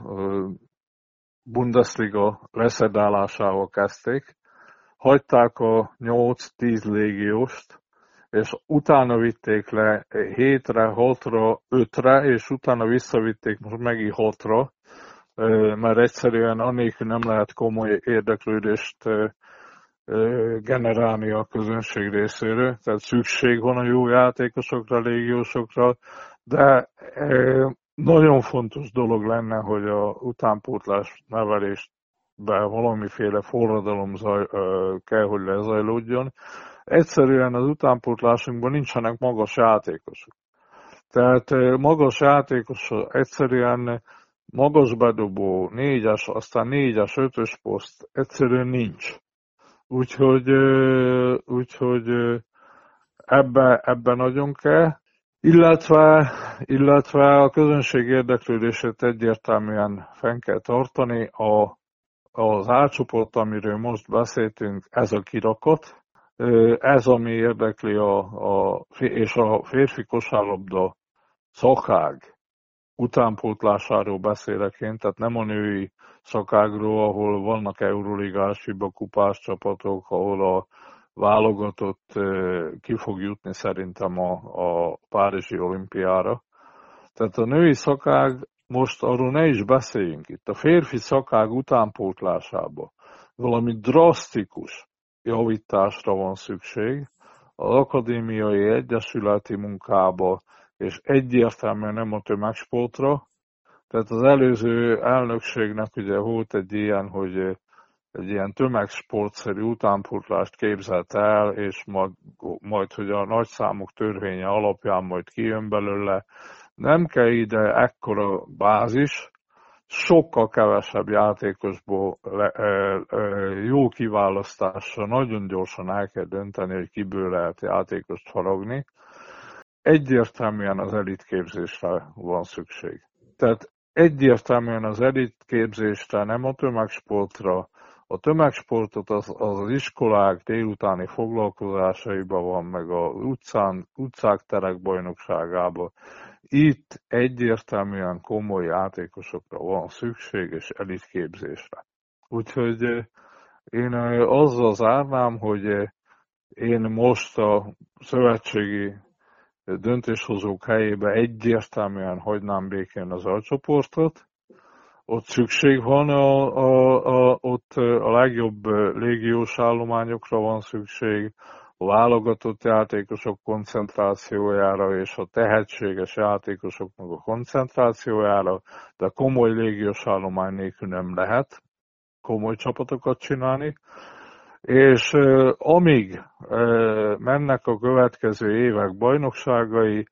Bundesliga leszedálásával kezdték, hagyták a 8-10 légióst, és utána vitték le 7-re, 6-ra, 5-re, és utána visszavitték most megint 6-ra, mert egyszerűen annélkül nem lehet komoly érdeklődést generálni a közönség részéről, tehát szükség van a jó játékosokra, légiósokra, de nagyon fontos dolog lenne, hogy a utánpótlás nevelésben valamiféle forradalom zaj, kell, hogy lezajlódjon. Egyszerűen az utánpótlásunkban nincsenek magas játékosok. Tehát magas játékos egyszerűen magas bedobó, négyes, aztán négyes, ötös poszt egyszerűen nincs. Úgyhogy, úgyhogy ebbe, ebbe nagyon kell. Illetve, illetve a közönség érdeklődését egyértelműen fenn kell tartani. A, az átcsoport, amiről most beszéltünk, ez a kirakot, ez, ami érdekli a, a, és a férfi kosárlabda szakág utánpótlásáról beszélek én, tehát nem a női szakágról, ahol vannak Euroligás, kupás csapatok, ahol a válogatott ki fog jutni szerintem a, a Párizsi olimpiára. Tehát a női szakág, most arról ne is beszéljünk itt, a férfi szakág utánpótlásába valami drasztikus javításra van szükség, az akadémiai egyesületi munkába, és egyértelműen nem a tömegsportra. Tehát az előző elnökségnek ugye volt egy ilyen, hogy egy ilyen tömegsportszerű utánpótlást képzelt el, és majd, majd, hogy a nagyszámok törvénye alapján majd kijön belőle. Nem kell ide ekkora bázis, sokkal kevesebb játékosból le, e, e, jó kiválasztásra nagyon gyorsan el kell dönteni, hogy kiből lehet játékost faragni. Egyértelműen az elitképzésre van szükség. Tehát egyértelműen az elitképzésre, nem a tömegsportra, a tömegsportot az, az, az iskolák délutáni foglalkozásaiban van, meg a utcán, utcák terek bajnokságában. Itt egyértelműen komoly játékosokra van szükség, és elitképzésre. Úgyhogy eh, én eh, azzal zárnám, hogy eh, én most a szövetségi döntéshozók helyébe egyértelműen hagynám békén az alcsoportot, ott szükség van, a, a, a, ott a legjobb légiós állományokra van szükség, a válogatott játékosok koncentrációjára és a tehetséges játékosoknak a koncentrációjára, de komoly légiós állomány nélkül nem lehet komoly csapatokat csinálni. És amíg mennek a következő évek bajnokságai,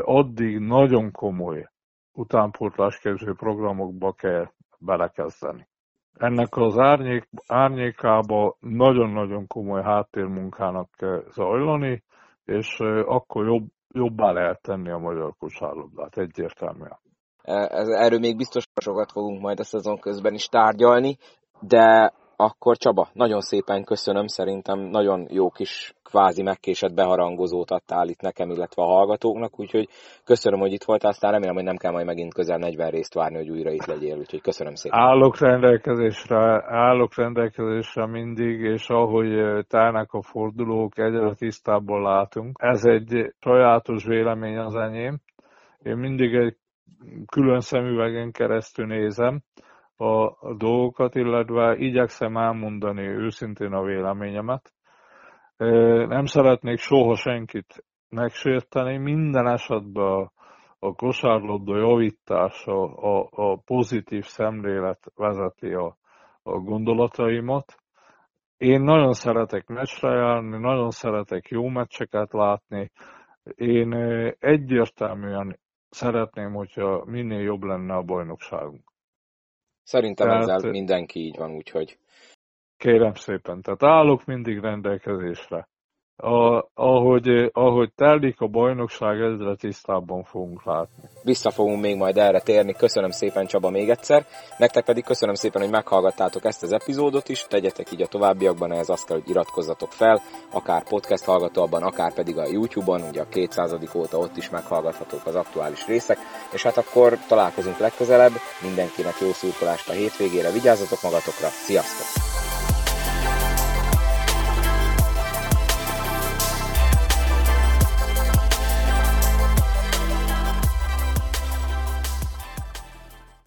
addig nagyon komoly utánpótlásképző programokba kell belekezdeni. Ennek az árnyék, árnyékába nagyon-nagyon komoly háttérmunkának kell zajlani, és akkor jobb, jobbá lehet tenni a magyar kosárlabdát, egyértelműen. E, erről még biztos sokat fogunk majd a szezon közben is tárgyalni, de akkor Csaba, nagyon szépen köszönöm, szerintem nagyon jó kis kvázi megkésett beharangozót adtál itt nekem, illetve a hallgatóknak, úgyhogy köszönöm, hogy itt voltál, aztán remélem, hogy nem kell majd megint közel 40 részt várni, hogy újra itt legyél, úgyhogy köszönöm szépen. Állok rendelkezésre, állok rendelkezésre mindig, és ahogy tárnak a fordulók, egyre tisztábban látunk. Ez egy sajátos vélemény az enyém. Én mindig egy külön szemüvegen keresztül nézem, a dolgokat, illetve igyekszem elmondani őszintén a véleményemet. Nem szeretnék soha senkit megsérteni, minden esetben a, kosárlabda javítása, a, a pozitív szemlélet vezeti a, a gondolataimat. Én nagyon szeretek meccsre járni, nagyon szeretek jó meccseket látni. Én egyértelműen szeretném, hogyha minél jobb lenne a bajnokságunk. Szerintem tehát, ezzel mindenki így van, úgyhogy... Kérem szépen, tehát állok mindig rendelkezésre a, ahogy, ahogy telik a bajnokság, ezre tisztábban fogunk látni. Vissza fogunk még majd erre térni. Köszönöm szépen Csaba még egyszer. Nektek pedig köszönöm szépen, hogy meghallgattátok ezt az epizódot is. Tegyetek így a továbbiakban, ehhez azt kell, hogy iratkozzatok fel, akár podcast hallgatóban, akár pedig a YouTube-on, ugye a 200. óta ott is meghallgathatók az aktuális részek. És hát akkor találkozunk legközelebb. Mindenkinek jó szurkolást a hétvégére, vigyázzatok magatokra, sziasztok!